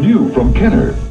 New from Kenner.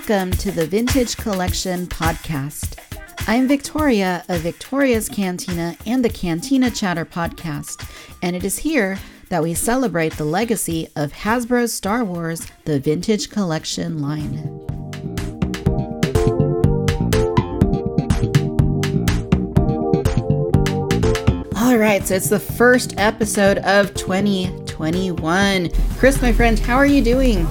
Welcome to the Vintage Collection Podcast. I'm Victoria of Victoria's Cantina and the Cantina Chatter Podcast, and it is here that we celebrate the legacy of Hasbro's Star Wars The Vintage Collection line. All right, so it's the first episode of 2021. Chris, my friend, how are you doing?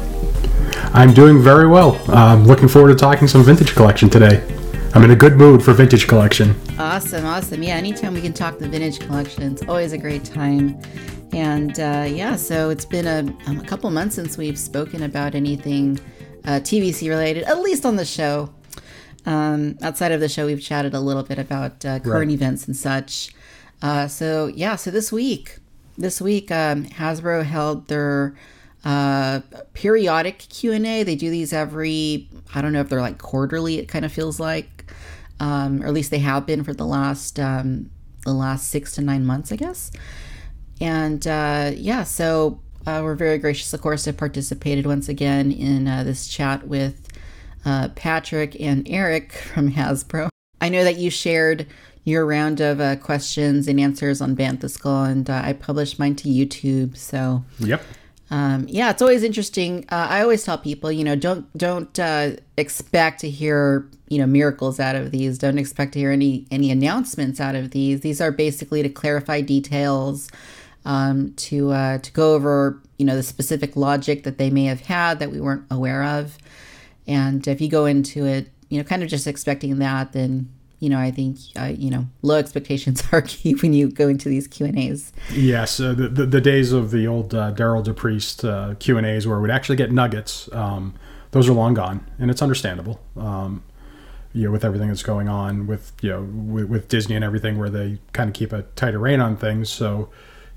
I'm doing very well. I'm looking forward to talking some vintage collection today. I'm in a good mood for vintage collection. Awesome, awesome. Yeah, anytime we can talk the vintage collection, it's always a great time. And uh, yeah, so it's been a, um, a couple months since we've spoken about anything uh, TVC related, at least on the show. Um, outside of the show, we've chatted a little bit about uh, current Right. events and such. Uh, so yeah, so this week, this week, um, Hasbro held their uh, periodic Q and A. They do these every, I don't know if they're like quarterly. It kind of feels like, um, or at least they have been for the last um, the last six to nine months, I guess. And uh, yeah, so uh, we're very gracious, of course, to have participated once again in uh, this chat with uh, Patrick and Eric from Hasbro. I know that you shared your round of uh, questions and answers on Banthaskull, and uh, I published mine to YouTube. So Yep. Um, yeah, it's always interesting. Uh, I always tell people, you know, don't don't uh, expect to hear you know miracles out of these. Don't expect to hear any any announcements out of these. These are basically to clarify details, um, to uh, to go over you know the specific logic that they may have had that we weren't aware of. And if you go into it, you know, kind of just expecting that, then you know, I think uh, you know low expectations are key when you go into these Q and A's. Yes, uh, the, the the days of the old uh, Derryl DePriest uh, Q and A's where we'd actually get nuggets, um, those are long gone, and it's understandable. Um, you know, with everything that's going on with you know with, with Disney and everything, where they kind of keep a tighter rein on things. So,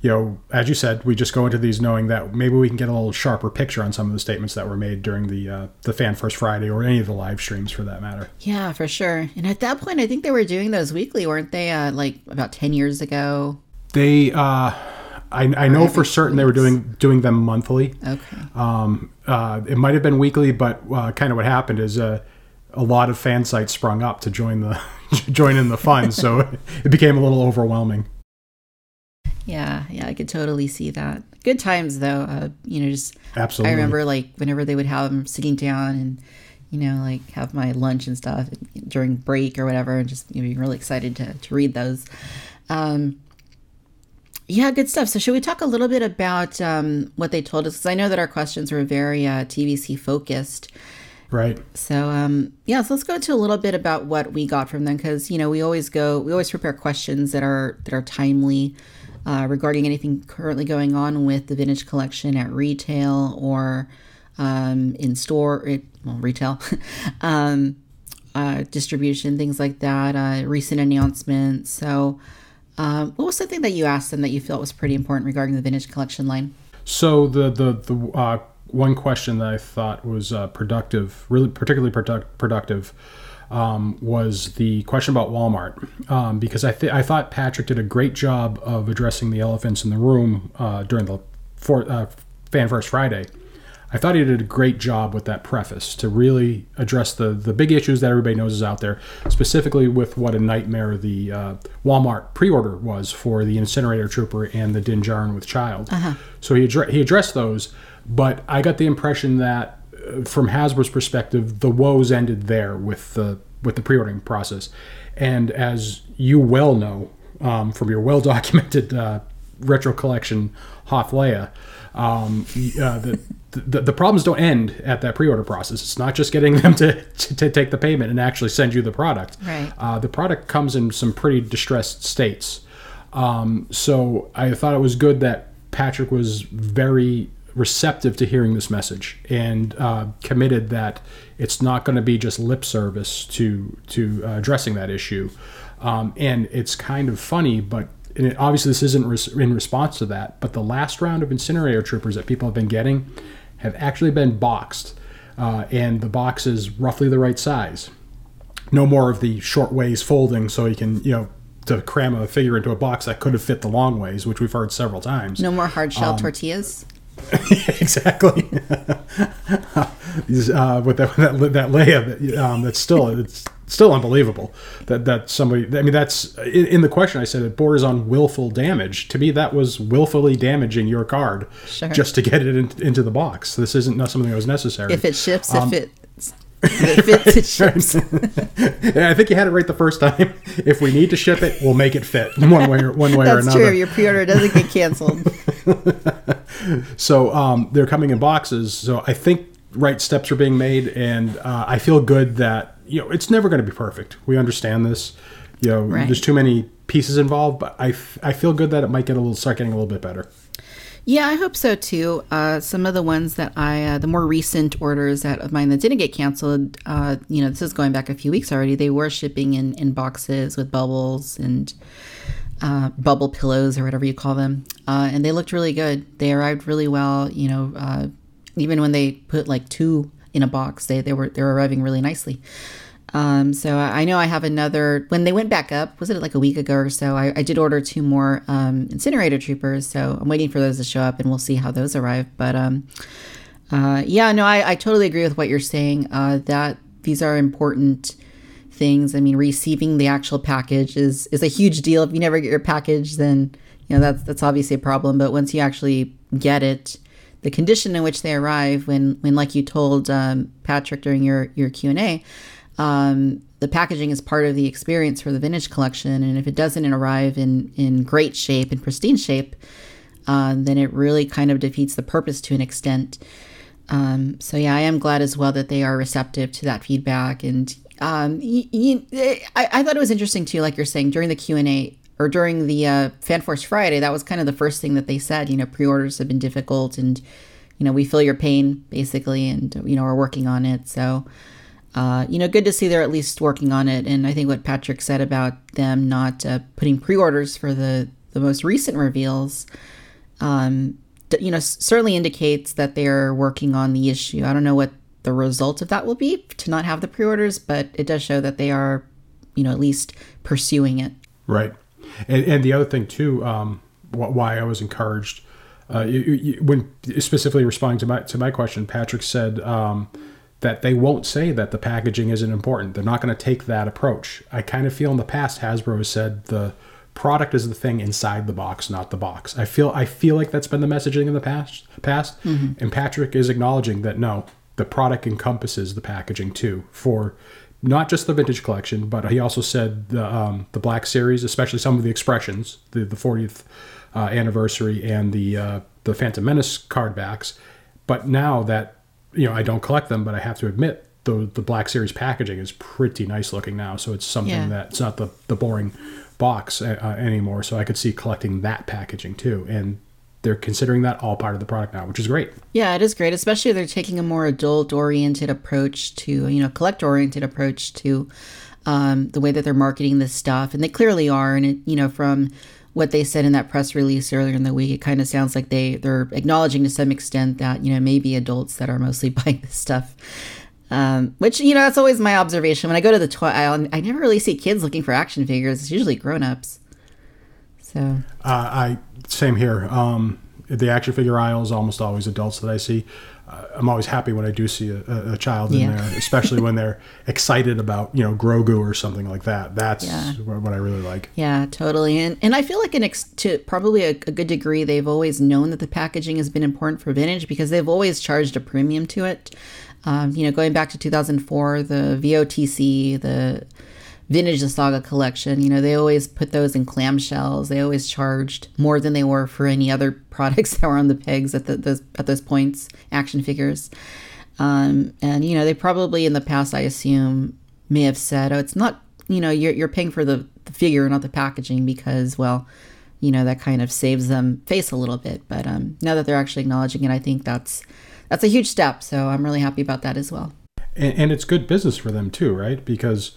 you know, as you said, we just go into these knowing that maybe we can get a little sharper picture on some of the statements that were made during the uh, the Fan First Friday or any of the live streams for that matter. Yeah, for sure. And at that point, I think they were doing those weekly, weren't they? Uh, like about ten years ago. They, uh, I, I know for certain they were doing doing them monthly. Okay. Um, uh, it might have been weekly, but uh, kind of what happened is uh, a lot of fan sites sprung up to join the join in the fun, so it became a little overwhelming. Yeah, yeah, I could totally see that. Good times though. Uh, you know, just Absolutely. I remember like whenever they would have them sitting down and you know like have my lunch and stuff during break or whatever, and just you know, be really excited to to read those. Um, yeah, good stuff. So, should we talk a little bit about um, what they told us? Because I know that our questions were very uh, TVC focused. Right. So um, yeah, so let's go into a little bit about what we got from them because you know we always go we always prepare questions that are that are timely uh, regarding anything currently going on with the vintage collection at retail or um, in store it, well retail um, uh, distribution things like that uh, recent announcements. So um, what was something that you asked them that you felt was pretty important regarding the vintage collection line? So the the the uh, one question that I thought was uh, productive, really particularly product, productive, um, was the question about Walmart, um, because I th- I thought Patrick did a great job of addressing the elephants in the room uh, during the for, uh, Fan First Friday. I thought he did a great job with that preface to really address the the big issues that everybody knows is out there, specifically with what a nightmare the uh, Walmart pre-order was for the Incinerator Trooper and the Din Djarin with Child. So he addre- he addressed those, but I got the impression that from Hasbro's perspective, the woes ended there with the with the pre-ordering process, and as you well know um, from your well documented uh, retro collection Hoth Leia. Um, uh, the, the the problems don't end at that pre-order process. It's not just getting them to, to, to take the payment and actually send you the product. Right. Uh, the product comes in some pretty distressed states. Um, so I thought it was good that Patrick was very receptive to hearing this message and uh, committed that it's not going to be just lip service to to uh, addressing that issue. Um, and it's kind of funny, but and it, obviously this isn't res- in response to that. But the last round of incinerator troopers that people have been getting have actually been boxed, uh, and the box is roughly the right size. No more of the short ways folding, so you can you know to cram a figure into a box that could have fit the long ways, which we've heard several times. No more hard shell tortillas. exactly. Uh, with that that, that Leia, um, that's still it's still unbelievable that that somebody. I mean, that's in, in, the question. I said it borders on willful damage. To me, that was willfully damaging your card Sure. just to get it in, into the box. This isn't not something that was necessary. If it ships, Um, if it if it fits, it ships. yeah, I think you had it right the first time. If we need to ship it, we'll make it fit one way or one way or That's another. true. Your pre-order doesn't get canceled. So um, they're coming in boxes. So I think right steps are being made, and uh, I feel good that you know it's never going to be perfect. We understand this. You know, Right. there's too many pieces involved, but I, f- I feel good that it might get a little start getting a little bit better. Yeah, I hope so too. Uh, some of the ones that I, uh, the more recent orders that of mine that didn't get canceled, uh, you know, this is going back a few weeks already. They were shipping in in boxes with bubbles and uh, bubble pillows or whatever you call them, uh, and they looked really good. They arrived really well. You know, uh, even when they put like two in a box, they they were they were arriving really nicely. Um, so I I know I have another. When they went back up, was it like a week ago or so? I, I did order two more um, incinerator troopers, so I'm waiting for those to show up, and we'll see how those arrive. But um, uh, yeah, no, I, I totally agree with what you're saying. Uh, that these are important things. I mean, receiving the actual package is is a huge deal. If you never get your package, then you know that's that's obviously a problem. But once you actually get it, the condition in which they arrive, when when like you told um, Patrick during your your Q and A, um, the packaging is part of the experience for the vintage collection, and if it doesn't arrive in in great shape and pristine shape, uh, then it really kind of defeats the purpose to an extent. Um, so yeah, I am glad as well that they are receptive to that feedback, and um, y- y- I, I thought it was interesting too, like you're saying during the Q and A or during the uh, FanForce Friday, that was kind of the first thing that they said. You know, pre-orders have been difficult, and you know we feel your pain basically, and you know we're working on it. So uh, you know, good to see they're at least working on it. And I think what Patrick said about them not uh, putting pre-orders for the the most recent reveals, um, you know, certainly indicates that they're working on the issue. I don't know what the result of that will be to not have the pre-orders, but it does show that they are, you know, at least pursuing it. Right. And, and the other thing too, um, wh- why I was encouraged, uh, you, you, when specifically responding to my to my question, Patrick said um, that they won't say that the packaging isn't important. They're not going to take that approach. I kind of feel in the past Hasbro has said the product is the thing inside the box, not the box. I feel I feel like that's been the messaging in the past. Past, and Patrick is acknowledging that no, the product encompasses the packaging too for not just the vintage collection, but he also said the um, the Black Series, especially some of the expressions, the the 40th uh, anniversary and the uh, the Phantom Menace card backs. But now that you know, I don't collect them, but I have to admit the the Black Series packaging is pretty nice looking now. So it's something Yeah. that it's not the the boring box uh, uh, anymore. So I could see collecting that packaging too, and they're considering that all part of the product now, which is great. Yeah, it is great, especially they're taking a more adult oriented approach to, you know, collect oriented approach to um, the way that they're marketing this stuff. And they clearly are. And, it, you know, from what they said in that press release earlier in the week, it kind of sounds like they, they're acknowledging to some extent that, you know, maybe adults that are mostly buying this stuff. Um, which, you know, that's always my observation. When I go to the toy aisle, I never really see kids looking for action figures. It's usually grown ups. So, Uh, I same here. Um, the action figure aisle is almost always adults that I see. I'm always happy when I do see a, a- child in Yeah. there, especially when they're excited about you know Grogu or something like that. That's Yeah. what, what I really like. Yeah, totally. And and I feel like an ex- to probably a, a good degree, they've always known that the packaging has been important for vintage because they've always charged a premium to it. Um, you know, going back to 2004, the VOTC, the Vintage the Saga collection, you know, they always put those in clamshells. They always charged more than they were for any other products that were on the pegs at the, those at those points, action figures. Um, and you know, they probably in the past, I assume, may have said, "Oh, it's not, you know, you're you're paying for the, the figure, not the packaging," because, well, you know, that kind of saves them face a little bit. But um, now that they're actually acknowledging it, I think that's that's a huge step. So I'm really happy about that as well. And, and it's good business for them too, right? Because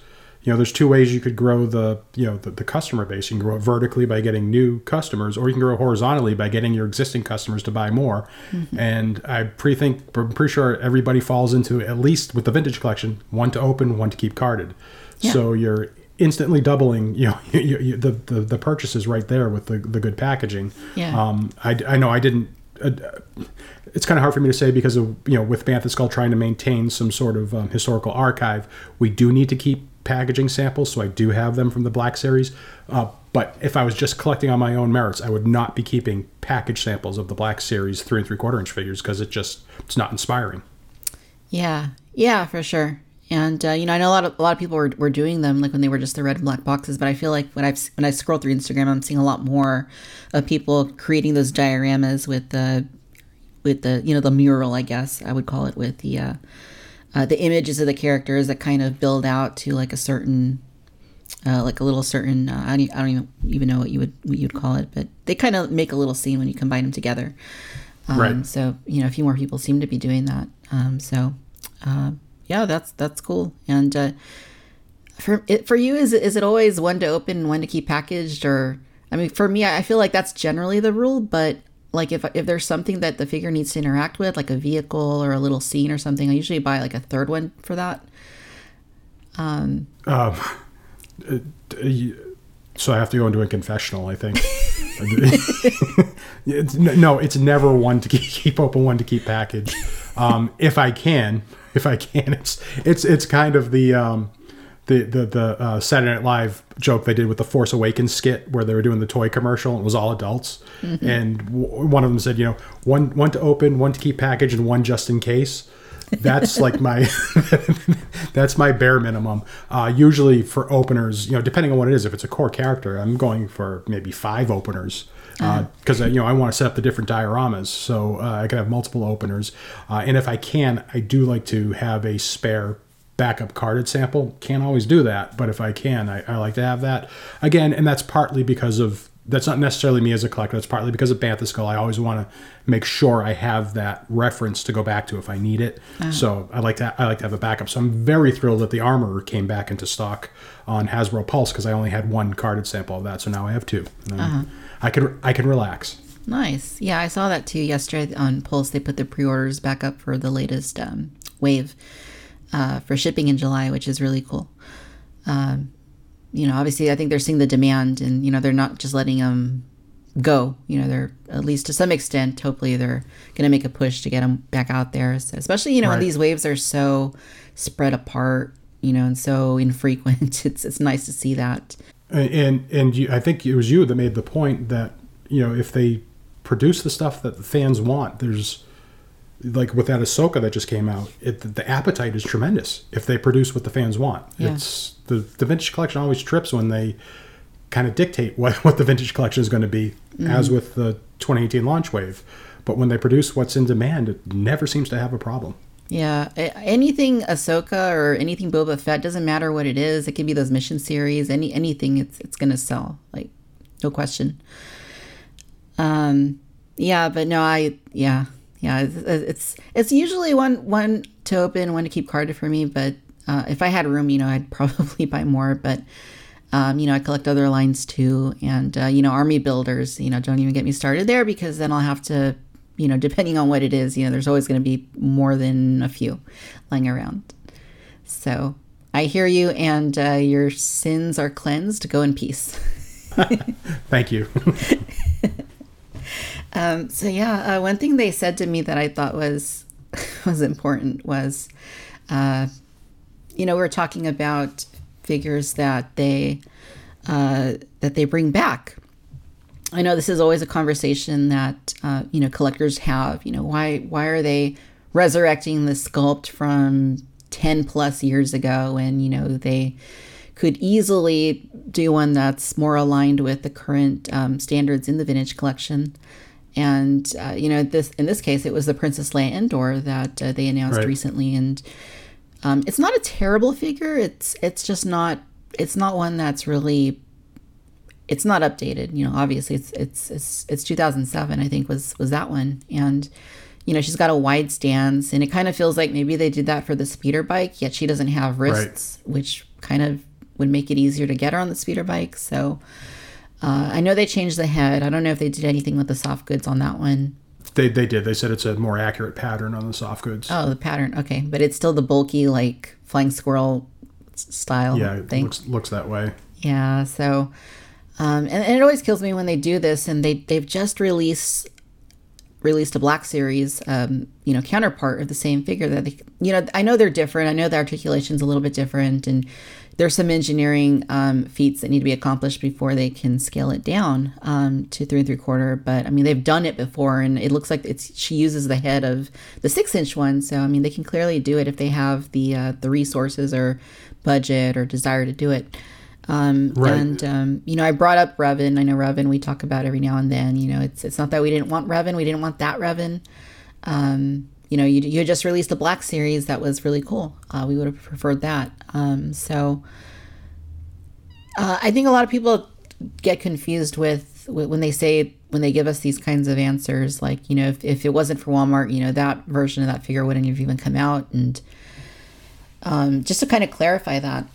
you know, there's two ways you could grow the, you know, the, the customer base. You can grow it vertically by getting new customers, or you can grow horizontally by getting your existing customers to buy more. Mm-hmm. And I pre think, I'm pretty sure everybody falls into at least with the vintage collection, one to open, one to keep carded. Yeah. So you're instantly doubling, you know, you, you, the, the the purchases right there with the the good packaging. Yeah. Um, I, I know I didn't. Uh, it's kind of hard for me to say because of you know with Bantha Skull trying to maintain some sort of um, historical archive, we do need to keep packaging samples, so I do have them from the Black Series. Uh, but if I was just collecting on my own merits, I would not be keeping package samples of the Black Series three and three quarter inch figures because it just it's not inspiring. Yeah, yeah, for sure. And uh, you know, I know a lot of a lot of people were, were doing them like when they were just the red and black boxes. But I feel like when I've when I scroll through Instagram, I'm seeing a lot more of people creating those dioramas with the with the you know the mural, I guess I would call it, with the uh, uh, the images of the characters that kind of build out to like a certain uh, like a little certain uh, I, don't, I don't even even know what you would what you'd call it but they kind of make a little scene when you combine them together. Um, right. so you know a few more people seem to be doing that. Um, so uh, yeah that's that's cool. And uh, for it for you is it, is it always one to open and one to keep packaged or I mean for me I feel like that's generally the rule but like if if there's something that the figure needs to interact with, like a vehicle or a little scene or something, I usually buy like a third one for that. Um, um uh, so I have to go into a confessional. I think. it's, no, it's never one to keep open, one to keep package Um, if I can, if I can, it's it's it's kind of the um, the the the uh, Saturday Night Live joke they did with the Force Awakens skit where they were doing the toy commercial and it was all adults, mm-hmm. and w- one of them said, you know, one one to open, one to keep package, and one just in case. That's like my that's my bare minimum. Uh, usually for openers, you know, depending on what it is, if it's a core character, I'm going for maybe five openers because uh, uh, you know I want to set up the different dioramas, so uh, I can have multiple openers. Uh, and if I can, I do like to have a spare backup carded sample. Can't always do that, but if I can, I, I, like to have that. Again, and that's partly because of that's not necessarily me as a collector. That's partly because of Bantha Skull. I always want to make sure I have that reference to go back to if I need it. Uh-huh. So I like to I like to have a backup. So I'm very thrilled that the Armorer came back into stock on Hasbro Pulse because I only had one carded sample of that. So now I have 2 uh-huh. I can I can relax. Nice. Yeah, I saw that too yesterday on Pulse. They put the pre-orders back up for the latest um, wave uh, for shipping in July, which is really cool. Um, you know, obviously, I think they're seeing the demand, and you know, they're not just letting them go. You know, they're at least to some extent. Hopefully, they're going to make a push to get them back out there. So, especially, you know, right. when these waves are so spread apart, you know, and so infrequent. It's it's nice to see that. And and you, I think it was you that made the point that you know if they produce the stuff that the fans want, there's like with that Ahsoka that just came out, it, the appetite is tremendous if they produce what the fans want. Yeah. It's the the vintage collection always trips when they kind of dictate what, what the vintage collection is going to be, mm-hmm. as with the 2018 launch wave. But when they produce what's in demand, it never seems to have a problem. Yeah, anything Ahsoka or anything Boba Fett doesn't matter what it is. It can be those mission series, any anything. It's it's gonna sell, like no question. Um, yeah, but no, I yeah, yeah, it's, it's, it's usually one one to open, one to keep carded for me. But uh, if I had room, you know, I'd probably buy more. But um, you know, I collect other lines too, and uh, you know, army builders. You know, don't even get me started there because then I'll have to, you know, depending on what it is, you know, there's always going to be more than a few lying around. So I hear you, and uh, your sins are cleansed. Go in peace. Thank you. Um, so yeah, uh, one thing they said to me that I thought was was important was, uh, you know, we are talking about figures that they uh, that they bring back. I know this is always a conversation that uh, you know collectors have. You know, why why are they resurrecting the sculpt from ten plus years ago, and you know they could easily do one that's more aligned with the current um, standards in the vintage collection. And uh, you know, this in this case, it was the Princess Leia Endor that uh, they announced Right. recently, and um, it's not a terrible figure. It's it's just not it's not one that's really it's not updated. You know, obviously it's it's it's, it's 2007. I think was was that one, and you know she's got a wide stance, and it kind of feels like maybe they did that for the speeder bike. Yet she doesn't have wrists, which kind of would make it easier to get her on the speeder bike. So. Uh, I know they changed the head. I don't know if they did anything with the soft goods on that one. They, they did. They said it's a more accurate pattern on the soft goods. Oh, the pattern. Okay, but it's still the bulky, like flying squirrel style yeah, it thing. looks looks that way. Yeah, so um, and, and it always kills me when they do this, and they they've just released released a Black Series, um, you know, counterpart of the same figure that they, you know, I know they're different. I know the articulation's a little bit different, and there's some engineering um, feats that need to be accomplished before they can scale it down um, to three and three quarter. But I mean, they've done it before, and it looks like it's she uses the head of the six inch one. So I mean, they can clearly do it if they have the uh, the resources or budget or desire to do it. Um, Right. And um, you know, I brought up Revan. I know Revan. We talk about every now and then. You know, it's it's not that we didn't want Revan. We didn't want that Revan. Um, you know, you you just released a Black series that was really cool. Uh, we would have preferred that. Um, so uh, I think a lot of people get confused with, with when they say when they give us these kinds of answers. Like, you know, if, if it wasn't for Walmart, you know, that version of that figure wouldn't have even come out. And um, just to kind of clarify that.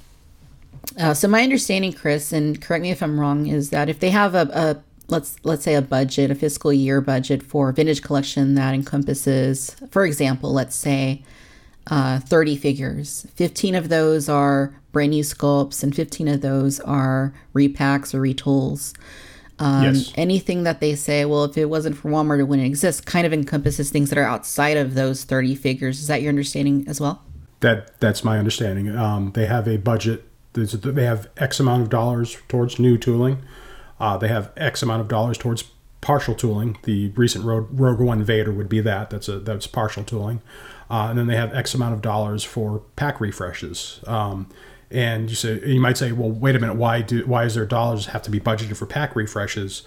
Uh, so my understanding, Chris, and correct me if I'm wrong, is that if they have a, a let's let's say a budget, a fiscal year budget for vintage collection that encompasses, for example, let's say uh, 30 figures. 15 of those are brand new sculpts, and 15 of those are repacks or retools. Um, Yes. Anything that they say, well, if it wasn't for Walmart, it wouldn't exist, kind of encompasses things that are outside of those 30 figures. Is that your understanding as well? That that's my understanding. Um, they have a budget. They have X amount of dollars towards new tooling. Uh, they have X amount of dollars towards partial tooling. The recent Rogue, Rogue One Vader would be that. That's a that's partial tooling. Uh, and then they have X amount of dollars for pack refreshes. Um, and you say you might say, well, wait a minute. Why do why is there dollars have to be budgeted for pack refreshes?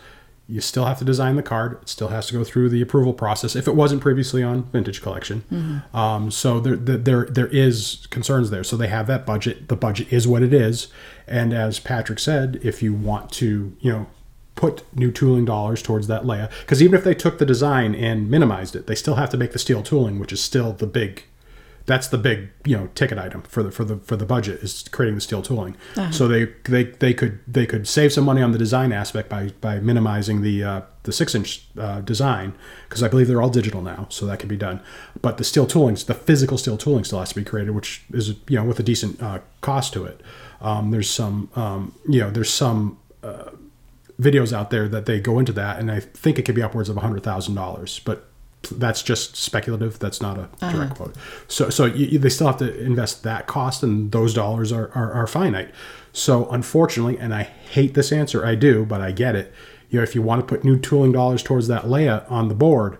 You still have to design the card. It still has to go through the approval process if it wasn't previously on Vintage Collection. Um, so there, there, there, there is concerns there. So they have that budget. The budget is what it is. And as Patrick said, if you want to, you know, put new tooling dollars towards that Leia, because even if they took the design and minimized it, they still have to make the steel tooling, which is still the big that's the big you know ticket item for the for the for the budget is creating the steel tooling. So they they they could they could save some money on the design aspect by by minimizing the uh, the six inch uh, design because I believe they're all digital now, so that can be done. But the steel tooling, the physical steel tooling, still has to be created, which is you know with a decent uh, cost to it. Um, there's some um, you know there's some uh, videos out there that they go into that, and I think it could be upwards of hundred thousand dollars, but that's just speculative. That's not a uh-huh. direct quote. So, so you, they still have to invest that cost, and those dollars are, are, are finite. So, unfortunately, and I hate this answer, I do, but I get it. You know, if you want to put new tooling dollars towards that Leia on the board,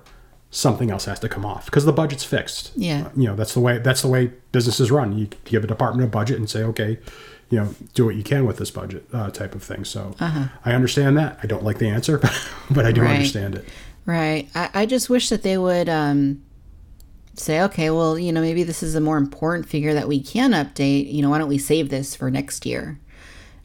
something else has to come off because the budget's fixed. Yeah. Uh, you know, that's the way that's the way businesses run. You give a department a budget and say, okay, you know, do what you can with this budget, uh, type of thing. So, uh-huh. I understand that. I don't like the answer, but I do Right. understand it. Right. I, I just wish that they would um, say, okay, well, you know, maybe this is a more important figure that we can update. You know, why don't we save this for next year?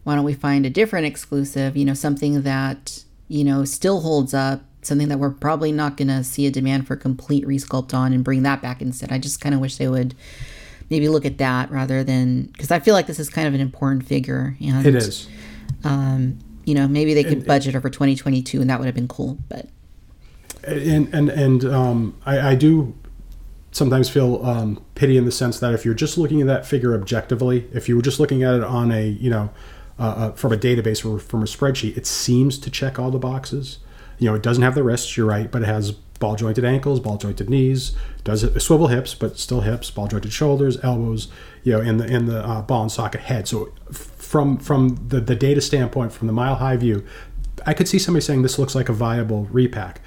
Why don't we find a different exclusive, you know, something that, you know, still holds up, something that we're probably not going to see a demand for complete resculpt on and bring that back instead. I just kind of wish they would maybe look at that rather than, because I feel like this is kind of an important figure. And, It is. Um, you know, maybe they could budget for 2022 and that would have been cool. But and and and um, I, I do sometimes feel um, pity in the sense that if you're just looking at that figure objectively, if you were just looking at it on a you know uh, uh, from a database or from a spreadsheet, it seems to check all the boxes. You know, it doesn't have the wrists. You're right, but it has ball jointed ankles, ball jointed knees, does it swivel hips, but still hips, ball jointed shoulders, elbows. You know, in the in the uh, ball and socket head. So from from the the data standpoint, from the mile high view, I could see somebody saying this looks like a viable repack.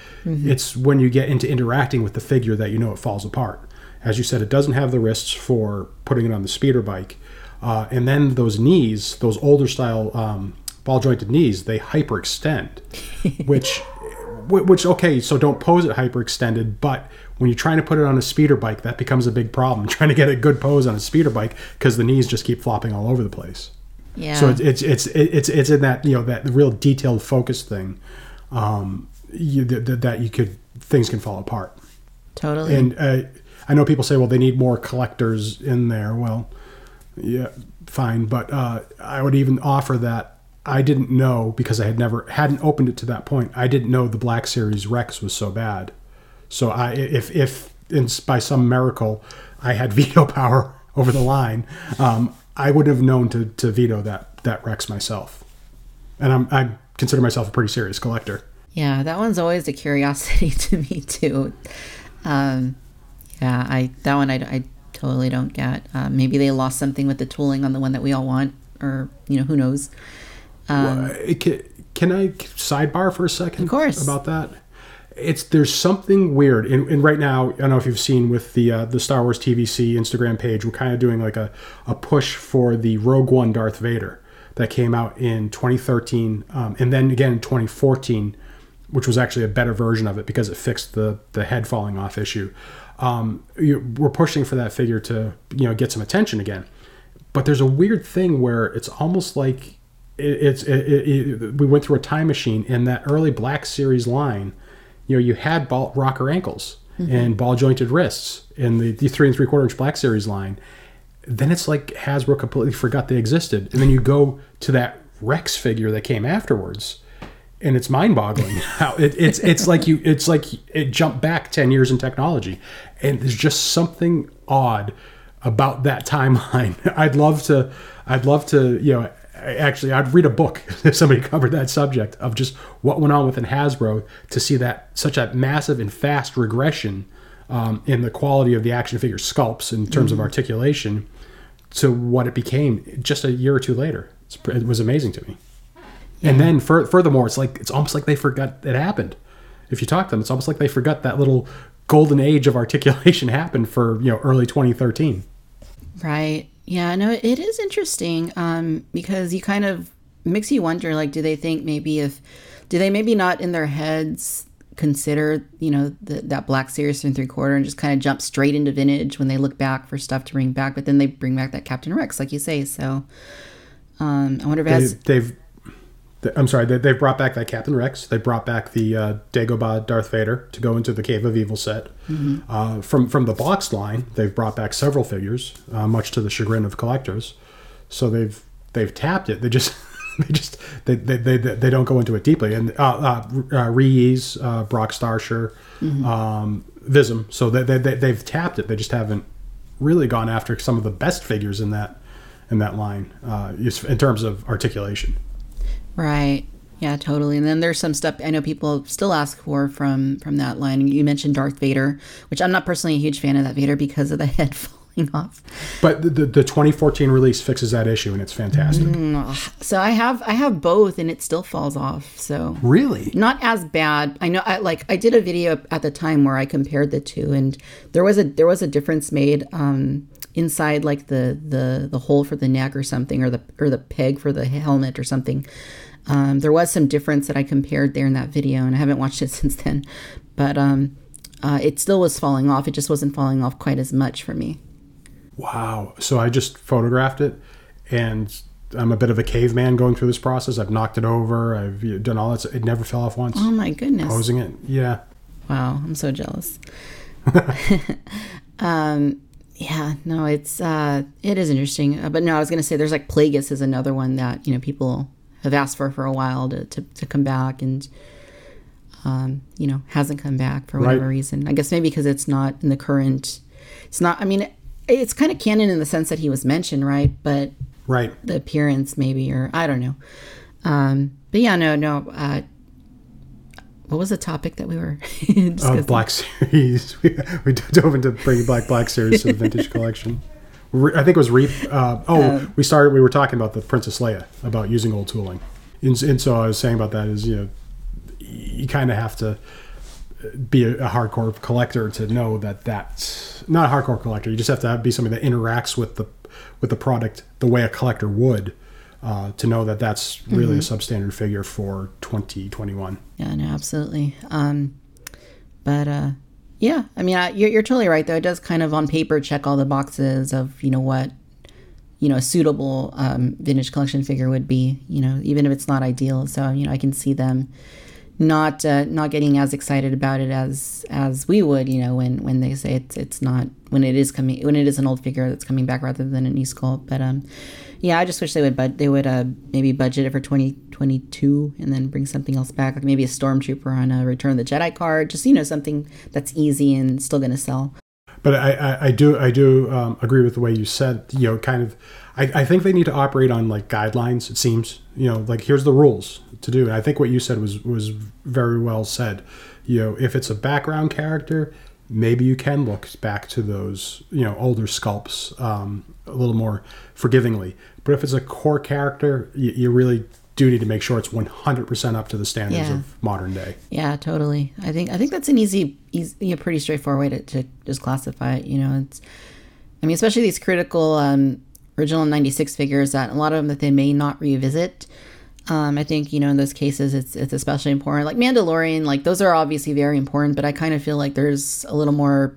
It's when you get into interacting with the figure that you know it falls apart. As you said, it doesn't have the wrists for putting it on the speeder bike. uh, and then those knees, those older style um, ball jointed knees, they hyperextend, which, which okay, so don't pose it hyperextended, but when you're trying to put it on a speeder bike, that becomes a big problem. Trying to get a good pose on a speeder bike because the knees just keep flopping all over the place. Yeah. So it's it's it's it's it's in that you know that real detailed focus thing, um, you, that, that you could things can fall apart. totally. And uh, I know people say, well, they need more collectors in there. Well, yeah, fine, but uh, I would even offer that I didn't know because I had never hadn't opened it to that point. I didn't know the Black Series Rex was so bad. So I, if if in, by some miracle I had veto power over the line, um, I would have known to, to veto that that Rex myself. And I'm I consider myself a pretty serious collector. Yeah, that one's always a curiosity to me too. Um, yeah, I that one I, I totally don't get. Uh, maybe they lost something with the tooling on the one that we all want, or you know, who knows? Um, Uh, can, can I sidebar for a second? Of course. About that, it's there's something weird, and, and right now I don't know if you've seen with the uh, the Star Wars TVC Instagram page, we're kind of doing like a a push for the Rogue One Darth Vader that came out in 2013, um, and then again in 2014, which was actually a better version of it because it fixed the the head falling off issue. Um, we're pushing for that figure to you know get some attention again but there's a weird thing where it's almost like it, it's it, it, we went through a time machine in that early Black Series line. You know, you had ball, rocker ankles and ball jointed wrists in the, the three and three quarter inch Black Series line. Then it's like Hasbro completely forgot they existed, and then you go to that Rex figure that came afterwards, and it's mind boggling how it, it's it's like you it's like it jumped back ten years in technology, and there's just something odd about that timeline. I'd love to, I'd love to, you know, actually, I'd read a book if somebody covered that subject of just what went on within Hasbro to see that such a massive and fast regression um, in the quality of the action figure sculpts in terms of articulation to what it became just a year or two later. It's, it was amazing to me. And then fur- furthermore, it's like it's almost like they forgot it happened. If you talk to them, it's almost like they forgot that little golden age of articulation happened for you know early 2013. Right. Yeah, no, it is interesting um, because you kind of makes you wonder like, do they think maybe if, do they maybe not in their heads consider, you know, the, that Black Series and three quarter and just kind of jump straight into vintage when they look back for stuff to bring back, but then they bring back that Captain Rex, like you say. So um, I wonder if They, has, they've, th- I'm sorry, they, they've brought back that Captain Rex. They brought back the uh, Dagobah Darth Vader to go into the Cave of Evil set. Uh, from from the boxed line, they've brought back several figures, uh, much to the chagrin of collectors. So they've they've tapped it. They just they just they they, they, they don't go into it deeply. And uh, uh, uh, Rees, uh, Brock Starsher, um, Vism. So they, they, they they've tapped it. They just haven't really gone after some of the best figures in that in that line uh, in terms of articulation. Right. Yeah, totally. And then there's some stuff I know people still ask for from from that line. You mentioned Darth Vader, which I'm not personally a huge fan of that Vader because of the head falling off. But the, the, the 2014 release fixes that issue, and it's fantastic. So I have I have both, and it still falls off. So Really? not as bad. I know. I like I did a video at the time where I compared the two, and there was a there was a difference made um, inside like the the the hole for the neck or something, or the or the peg for the helmet or something. Um, there was some difference that I compared there in that video, and I haven't watched it since then. But um, uh, it still was falling off. It just wasn't falling off quite as much for me. Wow. So I just photographed it, and I'm a bit of a caveman going through this process. I've knocked it over. I've done all that. It never fell off once. Oh my goodness! Posing it, yeah. Wow, I'm so jealous. um, yeah, no, it's uh, it is interesting. Uh, but no, I was gonna say there's like Plagueis is another one that you know people have asked for for a while to to, to come back and um, you know hasn't come back for whatever Right. reason. I guess maybe because it's not in the current. It's not. I mean, it, it's kind of canon in the sense that he was mentioned, right? But Right. the appearance maybe or i don't know um but yeah no no uh what was the topic that we were Uh. Black Series. we, we dove into bringing back Black Series to the vintage collection. Re- I think it was Reap. Uh, oh, we started. We were talking about the Princess Leia about using old tooling, and, and so I was saying about that is you know you kind of have to be a, a hardcore collector to know that that's not a hardcore collector. You just have to have, be somebody that interacts with the with the product the way a collector would. Uh, to know that that's really Mm-hmm. a substandard figure for 2021. Yeah, no, absolutely. Um, but uh, yeah, I mean, I, you're, you're totally right. Though it does kind of on paper check all the boxes of you know what you know a suitable um, vintage collection figure would be. You know, even if it's not ideal. So you know, I can see them not uh, not getting as excited about it as as we would. You know, when when they say it's it's not when it is coming when it is an old figure that's coming back rather than a new sculpt. But um, yeah, I just wish they would but they would uh maybe budget it for 2022 and then bring something else back, like maybe a stormtrooper on a Return of the Jedi card. Just you know something that's easy and still going to sell. But I, I, I do I do um, agree with the way you said. You know, kind of. I, I think they need to operate on like guidelines. It seems. You know, like here's the rules to do. And I think what you said was was very well said. You know, if it's a background character, maybe you can look back to those you know older sculpts um, a little more forgivingly. But if it's a core character, you, you really do need to make sure it's 100% up to the standards Yeah. of modern day. Yeah, totally. I think I think that's an easy, easy know, pretty straightforward way to, to just classify it. You know, it's, I mean, especially these critical um, original '96 figures that a lot of them that they may not revisit. Um, I think you know in those cases it's it's especially important. Like Mandalorian, like those are obviously very important, but I kind of feel like there's a little more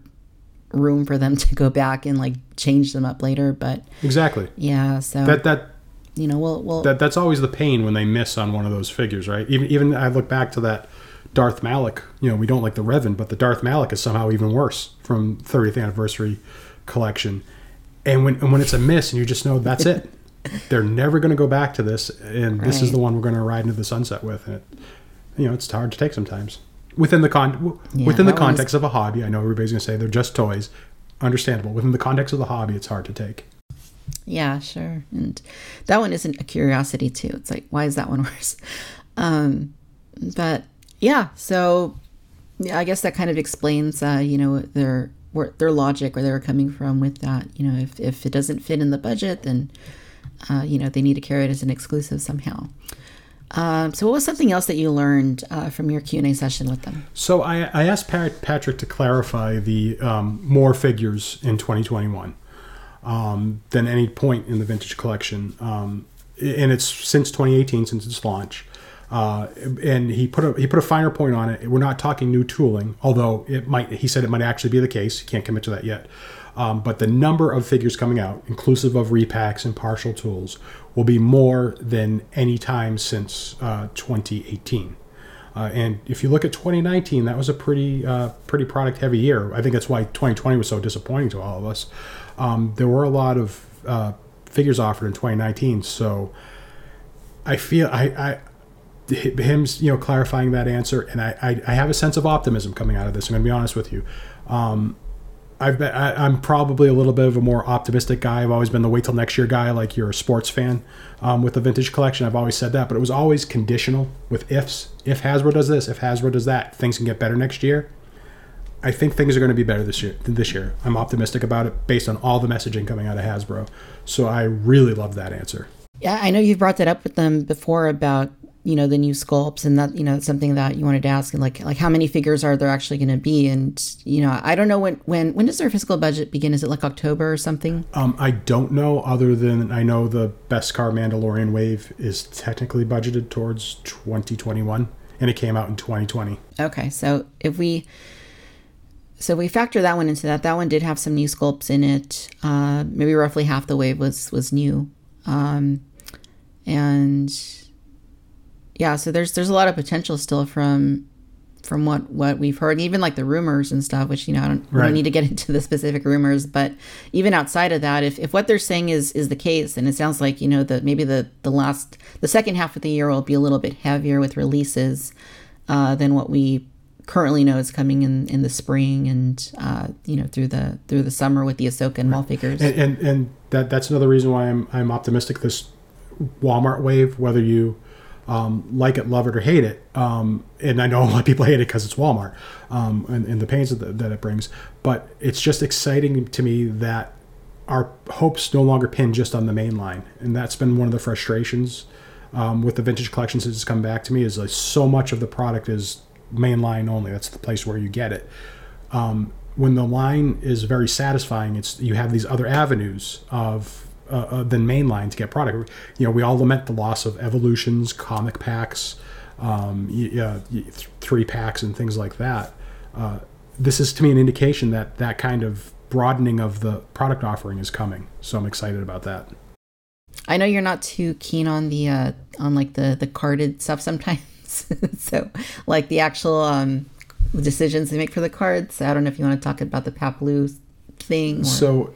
room for them to go back and like change them up later. But Exactly. yeah, so That that you know we'll we'll that that's always the pain when they miss on one of those figures, right? Even even I look back to that Darth Malak. You know, we don't like the Revan, but the Darth Malak is somehow even worse from 30th anniversary collection. And when and when it's a miss, and you just know that's it, they're never going to go back to this, and this is the one we're going to ride into the sunset with. And it, you know, it's hard to take sometimes within the con Yeah, within the one was- context of a hobby. I know everybody's going to say they're just toys. Understandable. Within the context of the hobby, it's hard to take. Yeah, sure. And that one isn't a curiosity too. It's like, why is that one worse? Um, but yeah, so yeah, I guess that kind of explains, uh, you know, their their logic, where they were coming from with that. You know, if if it doesn't fit in the budget, then uh, you know they need to carry it as an exclusive somehow. Um, so, what was something else that you learned uh, from your Q and A session with them? So I, I asked Pat, Patrick to clarify the um, more figures in 2021 um, than any point in the vintage collection, um, and it's since 2018 since its launch. Uh, and he put a he put a finer point on it. We're not talking new tooling, although it might. He said it might actually be the case. He can't commit to that yet. Um, but the number of figures coming out, inclusive of repacks and partial tools, will be more than any time since uh, 2018. Uh, and if you look at 2019, that was a pretty uh, pretty product heavy year. I think that's why 2020 was so disappointing to all of us. Um, there were a lot of uh, figures offered in 2019, so I feel I, I him you know clarifying that answer, and I, I I have a sense of optimism coming out of this. I'm going to be honest with you. Um, I've been, I, I'm probably a little bit of a more optimistic guy. I've always been the wait till next year guy. Like you're a sports fan um, with the vintage collection. I've always said that, but it was always conditional with ifs. If Hasbro does this, if Hasbro does that, things can get better next year. I think things are going to be better this year. This year, I'm optimistic about it based on all the messaging coming out of Hasbro. So I really love that answer. Yeah, I know you've brought that up with them before about you know the new sculpts and that you know it's something that you wanted to ask and like like how many figures are there actually going to be and you know I don't know when when when does their fiscal budget begin? Is it like October or something? Um, I don't know, other than I know the Beskar Mandalorian wave is technically budgeted towards 2021, and it came out in 2020. Okay, so if we so we factor that one into that, that one did have some new sculpts in it. Uh, maybe roughly half the wave was was new, um, and yeah, so there's there's a lot of potential still from from what what we've heard, even like the rumors and stuff. Which you know I don't, Right. don't need to get into the specific rumors, but even outside of that, if, if what they're saying is is the case, and it sounds like you know that maybe the the last the second half of the year will be a little bit heavier with releases uh, than what we currently know is coming in in the spring and uh, you know through the through the summer with the Ahsoka and Maul figures. and and, and that that's another reason why I'm I'm optimistic this Walmart wave, whether you um, like it, love it, or hate it. Um, and I know a lot of people hate it because it's Walmart um, and, and the pains that, that it brings. But it's just exciting to me that our hopes no longer pin just on the main line, and that's been one of the frustrations um, with the vintage collection since it's come back to me. Is like so much of the product is mainline only. That's the place where you get it. Um, when the line is very satisfying, it's you have these other avenues of uh, uh, than mainline to get product. You know, we all lament the loss of evolutions, comic packs, um, three packs, and things like that. Uh, this is to me an indication that that kind of broadening of the product offering is coming. So I'm excited about that. I know you're not too keen on the uh, on like the the carded stuff sometimes. so like the actual um, decisions they make for the cards. I don't know if you want to talk about the Paploo thing. so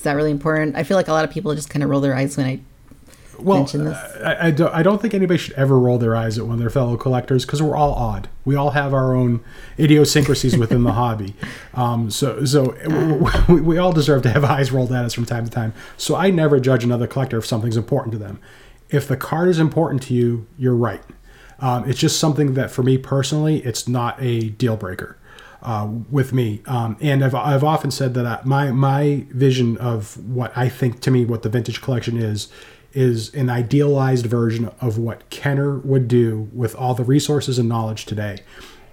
is that really important? I feel like a lot of people just kind of roll their eyes when I well, I, I, don't, I don't think anybody should ever roll their eyes at one of their fellow collectors because we're all odd. We all have our own idiosyncrasies within the hobby. Um, so so we, we, all deserve to have eyes rolled at us from time to time. So I never judge another collector if something's important to them. If the card is important to you, you're right. Um, it's just something that for me personally, it's not a deal breaker. Uh, with me. Um, and I've, I've often said that I, my my vision of what I think to me what the vintage collection is is an idealized version of what Kenner would do with all the resources and knowledge today.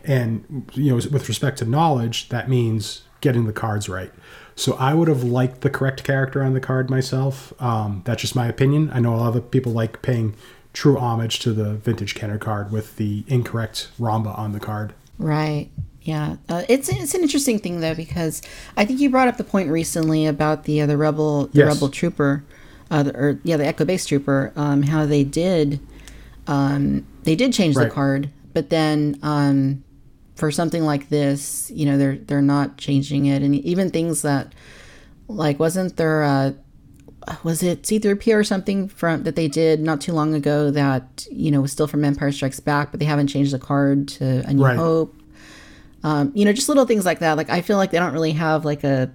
And you know, with respect to knowledge, that means getting the cards right. So I would have liked the correct character on the card myself. Um, that's just my opinion. I know a lot of people like paying true homage to the vintage Kenner card with the incorrect Ramba on the card. Right. Yeah, uh, it's it's an interesting thing though because I think you brought up the point recently about the uh, the rebel the yes. rebel trooper uh, the, or yeah, the Echo Base Trooper, um, how they did, um, they did change right. the card, but then um, for something like this, you know, they're they're not changing it, and even things that, like, wasn't there, uh, was it C3P or something from that they did not too long ago that you know was still from Empire Strikes Back, but they haven't changed the card to A New right. Hope. Um, you know, just little things like that. Like I feel like they don't really have like a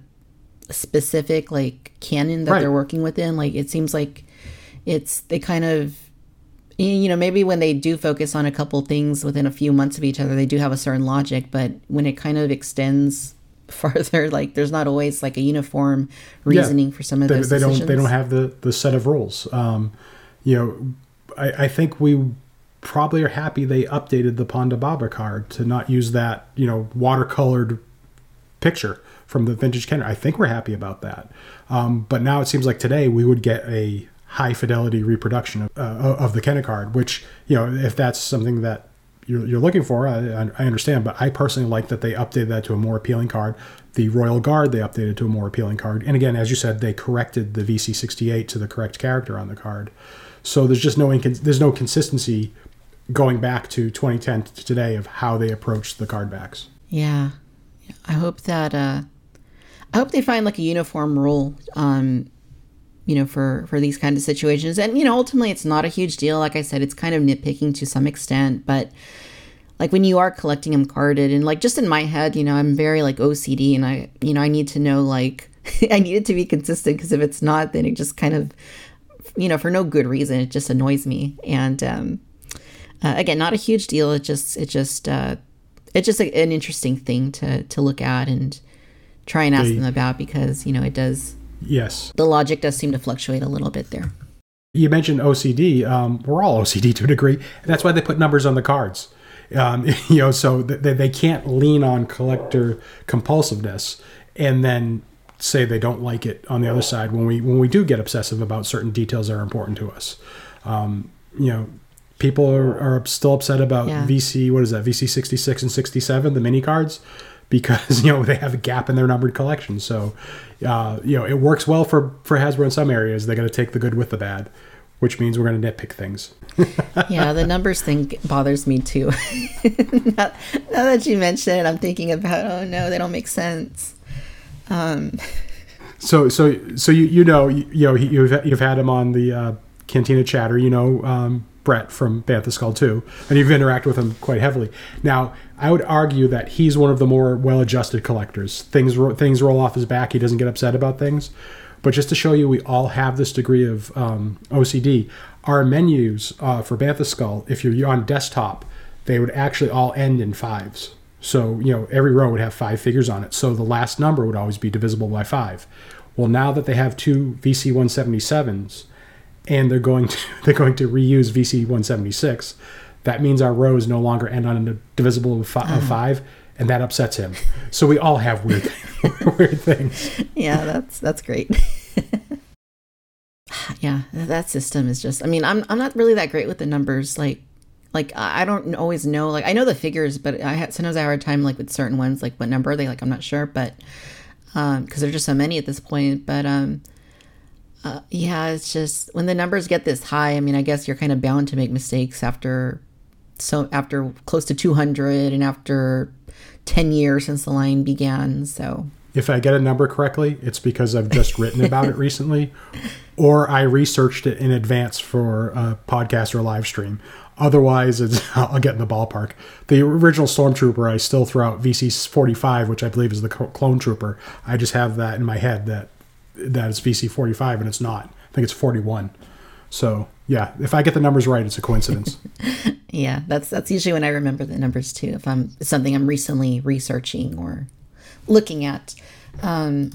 specific like canon that right. they're working within. Like it seems like it's they kind of you know maybe when they do focus on a couple things within a few months of each other they do have a certain logic but when it kind of extends farther like there's not always like a uniform reasoning yeah, for some of they, those they decisions. don't they don't have the the set of rules um you know i i think we probably are happy they updated the ponda baba card to not use that you know watercolored picture from the vintage Kenner. I think we're happy about that. Um, but now it seems like today we would get a high fidelity reproduction of, uh, of the Kenner card, which, you know, if that's something that you're, you're looking for, I, I, understand. But I personally like that they updated that to a more appealing card. The Royal Guard they updated to a more appealing card. And again, as you said, they corrected the VC68 to the correct character on the card. So there's just no there's no consistency going back to 2010 to today of how they approached the card backs. Yeah. I hope that uh, I hope they find like a uniform rule, um, you know, for for these kind of situations. And you know, ultimately, it's not a huge deal. Like I said, it's kind of nitpicking to some extent, but like when you are collecting them carded, and like just in my head, you know, I'm very like OCD, and I, you know, I need to know like I need it to be consistent because if it's not, then it just kind of, you know, for no good reason, it just annoys me. And um, uh, again, not a huge deal. It just it just uh, it's just a, an interesting thing to to look at and try and ask them about because you know it does. Yes, the logic does seem to fluctuate a little bit there. You mentioned OCD. Um, we're all OCD to a degree. That's why they put numbers on the cards. Um, you know, so they, they can't lean on collector compulsiveness and then say they don't like it on the other side when we when we do get obsessive about certain details that are important to us. Um, you know, people are, are still upset about yeah. VC. What is that? VC sixty six and sixty seven, the mini cards because you know they have a gap in their numbered collection. So uh, you know it works well for for Hasbro in some areas. They got to take the good with the bad, which means we're going to nitpick things. yeah, the numbers thing bothers me too. now, now, that you mention it, I'm thinking about oh no, they don't make sense. Um. So so so you you know you, you know you've you've had him on the uh, Cantina Chatter. You know um, Brett from Bantha Skull 2, and you've interacted with him quite heavily. Now, I would argue that he's one of the more well-adjusted collectors. Things things roll off his back. He doesn't get upset about things. But just to show you, we all have this degree of um, OCD. Our menus uh, for Bantha Skull, if you're on desktop, they would actually all end in fives. So you know every row would have five figures on it. So the last number would always be divisible by five. Well, now that they have two VC 177s and they're going to they're going to reuse VC 176, that means our rows no longer end on a divisible of, fi- of uh-huh. five, and that upsets him. So we all have weird, weird things. Yeah, that's that's great. yeah, that system is just. I mean, I'm I'm not really that great with the numbers. Like, like I don't always know. Like, I know the figures, but I had sometimes I have a hard time like with certain ones. Like, what number are they? Like, I'm not sure, but um, because there's just so many at this point. But um, uh, yeah, it's just when the numbers get this high. I mean, I guess you're kind of bound to make mistakes after so after close to 200 and after 10 years since the line began. So if I get a number correctly, it's because I've just written about it recently, or I researched it in advance for a podcast or live stream. Otherwise, I'll get in the ballpark. The original Stormtrooper, I still throw out VC 45, which I believe is the clone trooper. I just have that in my head that that it's VC 45, and it's not. I think it's 41. So yeah, if I get the numbers right, it's a coincidence. yeah, that's that's usually when I remember the numbers too. If I'm something I'm recently researching or looking at. Um,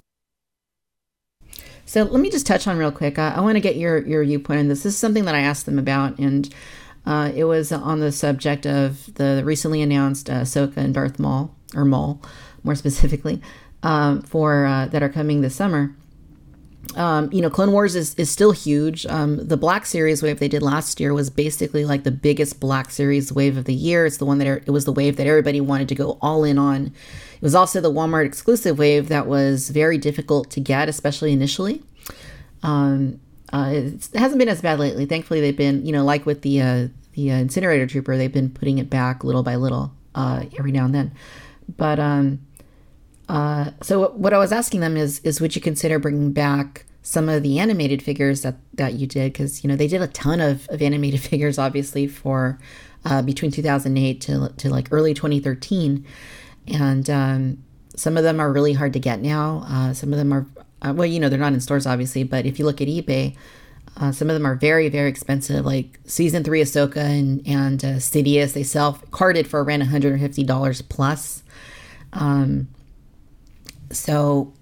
so let me just touch on real quick. I, I want to get your your viewpoint on this. This is something that I asked them about, and uh, it was on the subject of the recently announced uh, Ahsoka and Darth Maul, or Maul, more specifically, um, for uh, that are coming this summer. Um, you know, Clone Wars is, is still huge. Um, the Black Series wave they did last year was basically like the biggest Black Series wave of the year. It's the one that er, it was the wave that everybody wanted to go all in on. It was also the Walmart exclusive wave that was very difficult to get, especially initially. Um, uh, it hasn't been as bad lately. Thankfully, they've been, you know, like with the uh, the uh, incinerator trooper, they've been putting it back little by little uh, every now and then. But um, uh, so what I was asking them is is would you consider bringing back some of the animated figures that that you did? Because you know they did a ton of, of animated figures obviously for uh, between 2008 to, to like early 2013 and um, some of them are really hard to get now. Uh, some of them are uh, well you know they're not in stores obviously but if you look at ebay uh, some of them are very very expensive. Like season 3 ahsoka and, and uh, sidious they sell carded for around $150 plus. Um, so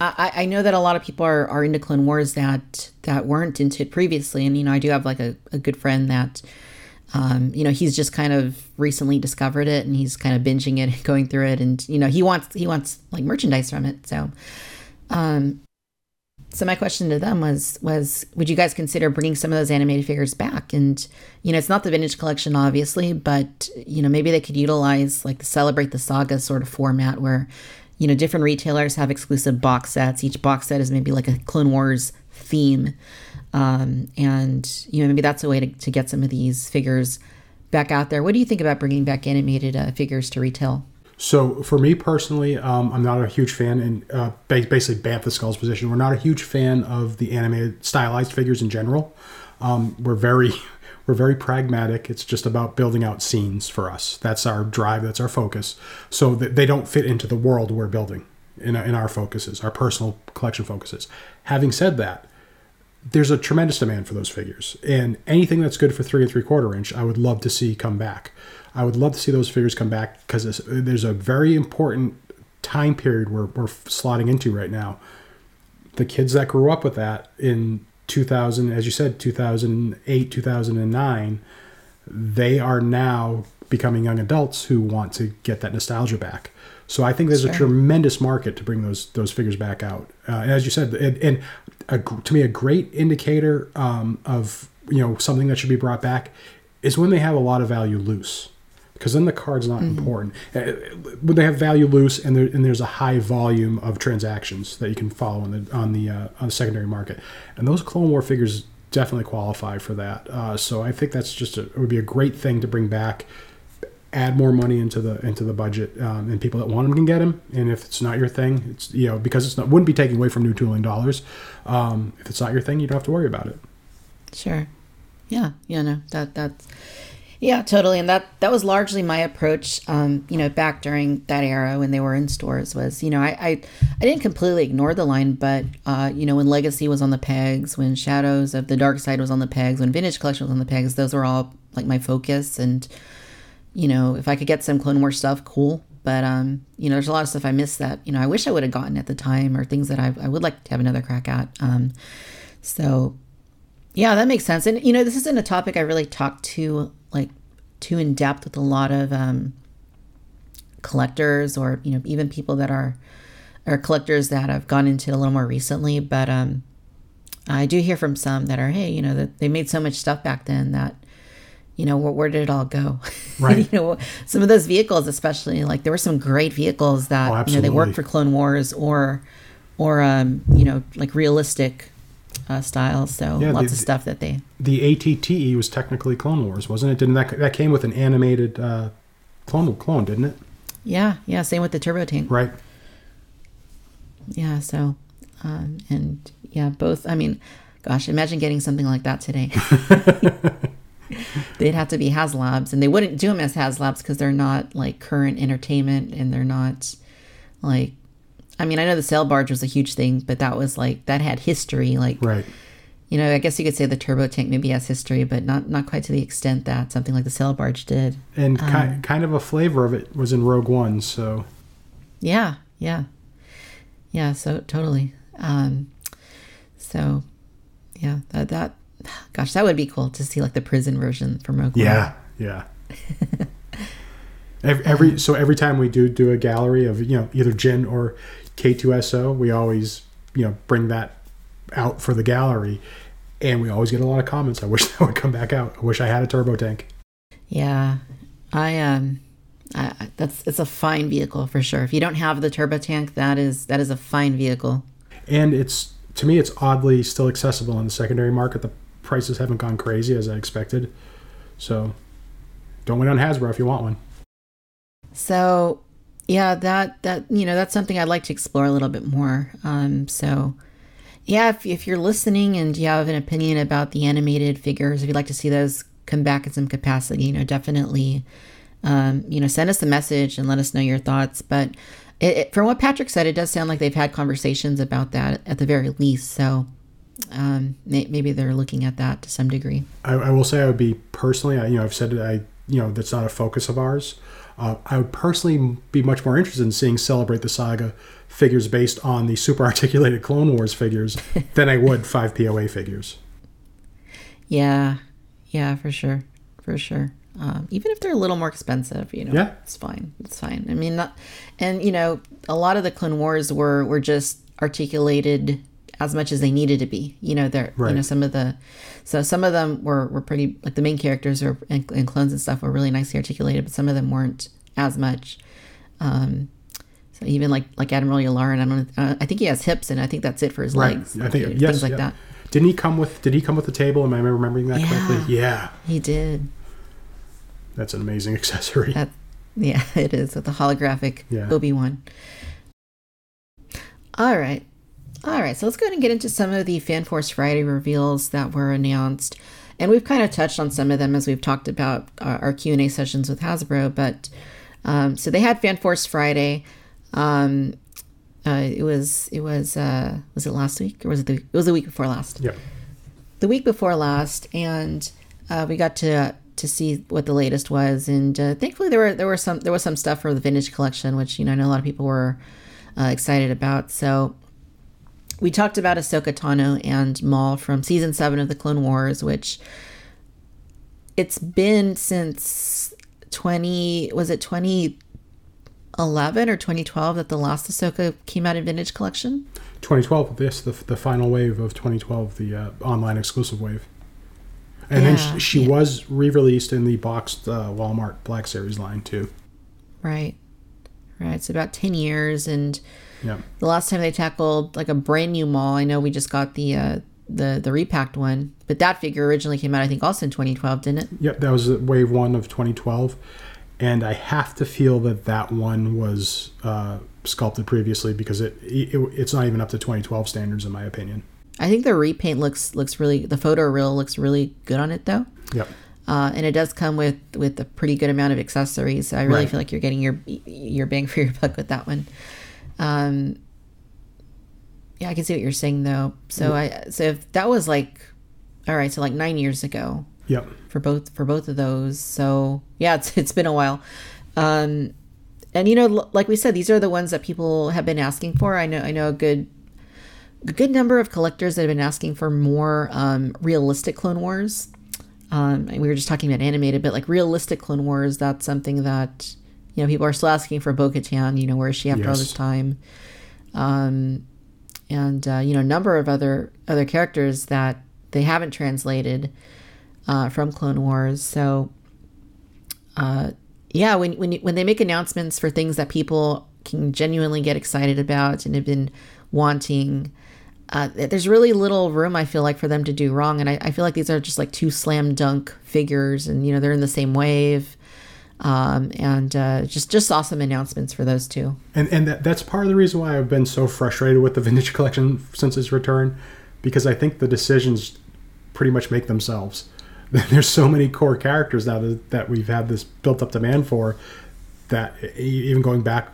I, I know that a lot of people are, are into Clone Wars that that weren't into it previously, and you know I do have like a, a good friend that um, you know he's just kind of recently discovered it and he's kind of binging it and going through it, and you know he wants he wants like merchandise from it. So, um, so my question to them was was would you guys consider bringing some of those animated figures back? And you know it's not the vintage collection obviously, but you know maybe they could utilize like the celebrate the saga sort of format where you know, different retailers have exclusive box sets. Each box set is maybe like a Clone Wars theme. Um, and, you know, maybe that's a way to, to get some of these figures back out there. What do you think about bringing back animated uh, figures to retail? So for me personally, um, I'm not a huge fan, and uh, basically Bantha Skull's position. We're not a huge fan of the animated stylized figures in general. Um, we're very we're very pragmatic. It's just about building out scenes for us. That's our drive. That's our focus. So that they don't fit into the world we're building in, in our focuses, our personal collection focuses. Having said that, there's a tremendous demand for those figures, and anything that's good for three and three quarter inch, I would love to see come back. I would love to see those figures come back because there's a very important time period we're, we're slotting into right now. The kids that grew up with that in 2000, as you said, 2008, 2009, they are now becoming young adults who want to get that nostalgia back. So I think there's sure. a tremendous market to bring those those figures back out. Uh, and as you said, and, and a, to me, a great indicator um, of you know something that should be brought back is when they have a lot of value loose because then the card's not mm-hmm. important. When they have value loose and, there, and there's a high volume of transactions that you can follow on the on the uh, on the secondary market, and those Clone War figures definitely qualify for that. Uh, so I think that's just a, it would be a great thing to bring back. Add more money into the into the budget, um, and people that want them can get them. And if it's not your thing, it's you know because it's not wouldn't be taking away from new tooling dollars. Um, if it's not your thing, you don't have to worry about it. Sure. Yeah. Yeah. No. That that's yeah, totally. And that that was largely my approach. Um, you know, back during that era when they were in stores was, you know, I I, I didn't completely ignore the line, but uh, you know, when Legacy was on the pegs, when Shadows of the Dark Side was on the pegs, when Vintage Collection was on the pegs, those were all like my focus. And you know, if I could get some Clone Wars stuff, cool. But um, you know, there's a lot of stuff I missed that you know I wish I would have gotten at the time, or things that I I would like to have another crack at. Um, so yeah, that makes sense. And you know, this isn't a topic I really talked to like too in depth with a lot of um, collectors or you know even people that are or collectors that have gone into it a little more recently. But um, I do hear from some that are hey, you know that they made so much stuff back then that you know where, where did it all go? Right. you know some of those vehicles, especially like there were some great vehicles that Oh, you know they worked for Clone Wars or or um, you know like realistic uh, styles. So Yeah, lots the- of stuff that they The ATTE was technically Clone Wars, wasn't it? Didn't that that came with an animated uh, clone clone, didn't it? yeah yeah same with the turbo tank. Right. Yeah, so um, and yeah, both. I mean, gosh, imagine getting something like that today. They'd have to be HasLabs, and they wouldn't do them as HasLabs because they're not like current entertainment, and they're not like. I mean, I know the sail barge was a huge thing, but that was like that had history. Like, Right. you know, I guess you could say the turbo tank maybe has history, but not not quite to the extent that something like the sail barge did. And Um, ki- kind of a flavor of it was in Rogue One, so Yeah, yeah, yeah. So totally. Um, so yeah, that that gosh, that would be cool to see like the prison version from Rogue One. yeah, yeah. every, every so every time we do do a gallery of you know either Jyn or K2SO, we always you know bring that out for the gallery, and we always get a lot of comments. I wish that would come back out. I wish I had a turbo tank. yeah. I um, I, that's it's a fine vehicle for sure. If you don't have the turbo tank, that is that is a fine vehicle. and it's to me it's oddly still accessible in the secondary market the prices haven't gone crazy as i expected so don't wait on hasbro if you want one So yeah, that that you know that's something I'd like to explore a little bit more. Um, so yeah, if if you're listening and you have an opinion about the animated figures, if you'd like to see those come back in some capacity, you know, definitely, um, you know, send us a message and let us know your thoughts. But it, it, from what Patrick said, it does sound like they've had conversations about that at the very least. So um, may, maybe they're looking at that to some degree. I, I will say I would be personally, I, you know, I've said it, I, you know, that's not a focus of ours. Uh, I would personally be much more interested in seeing Celebrate the Saga figures based on the super articulated Clone Wars figures than I would five POA figures. Yeah, yeah, for sure, for sure. Um, even if they're a little more expensive, you know, Yeah. it's fine. It's fine. I mean, not, and you know, a lot of the Clone Wars were were just articulated as much as they needed to be. You know, they're you know some of the, so some of them were were pretty like the main characters or and, and clones and stuff were really nicely articulated, but some of them weren't as much. Um, so even like like Admiral Yularen, I don't, I think he has hips, and I think that's it for his Right. legs. I think things yes, like yeah. that. Didn't he come with? Did he come with the table? Am I remembering that Yeah. correctly? Yeah, He did. that's an amazing accessory. That, yeah, it is with the holographic Yeah. Obi Wan. All right, all right. So let's go ahead and get into some of the Fan Force Friday reveals that were announced, and we've kind of touched on some of them as we've talked about our, our Q and A sessions with Hasbro. But um, so they had Fan Force Friday. Um, uh, it was it was uh, was it last week or was it the it was the week before last? Yep. the week before last, and uh, we got to to see what the latest was. And uh, thankfully, there were there were some there was some stuff for the vintage collection, which you know I know a lot of people were uh, excited about. So we talked about Ahsoka Tano and Maul from season seven of the Clone Wars, which it's been since twenty was it twenty eleven or twenty twelve that the last Ahsoka came out in vintage collection. 2012. This the the final wave of 2012, the uh, online exclusive wave. And Yeah, then she, she yeah. was re-released in the boxed uh, Walmart Black Series line too. Right. Right. It's about 10 years. And Yeah. the last time they tackled like a brand new Maul, I know we just got the, uh, the, the repacked one, but that figure originally came out, I think also in 2012, didn't it? Yep, that was wave one of 2012, and I have to feel that that one was uh, sculpted previously because it, it it's not even up to 2012 standards in my opinion. I think the repaint looks, looks really, the photo real looks really good on it though. Yep. Uh, and it does come with, with a pretty good amount of accessories. So I really Right. feel like you're getting your, your bang for your buck with that one. Um, yeah, I can see what you're saying though. So I, so if that was like, all right, so like nine years ago, Yep. for both for both of those. So yeah, it's it's been a while. Um, and you know, l- like we said, these are the ones that people have been asking for. I know I know a good a good number of collectors that have been asking for more um, realistic Clone Wars. Um, and we were just talking about animated, but like realistic Clone Wars, that's something that You know, people are still asking for Bo Katan. You know, where is she after all this time? Um, and uh, you know, a number of other other characters that they haven't translated uh, from Clone Wars. So, uh, yeah, when when when they make announcements for things that people can genuinely get excited about and have been wanting. Uh, there's really little room I feel like for them to do wrong, and I, I feel like these are just like two slam dunk figures, and you know they're in the same wave, um, and uh, just just awesome announcements for those two. And and that, that's part of the reason why I've been so frustrated with the vintage collection since its return, because I think the decisions pretty much make themselves. There's so many core characters now that, that we've had this built up demand for, that even going back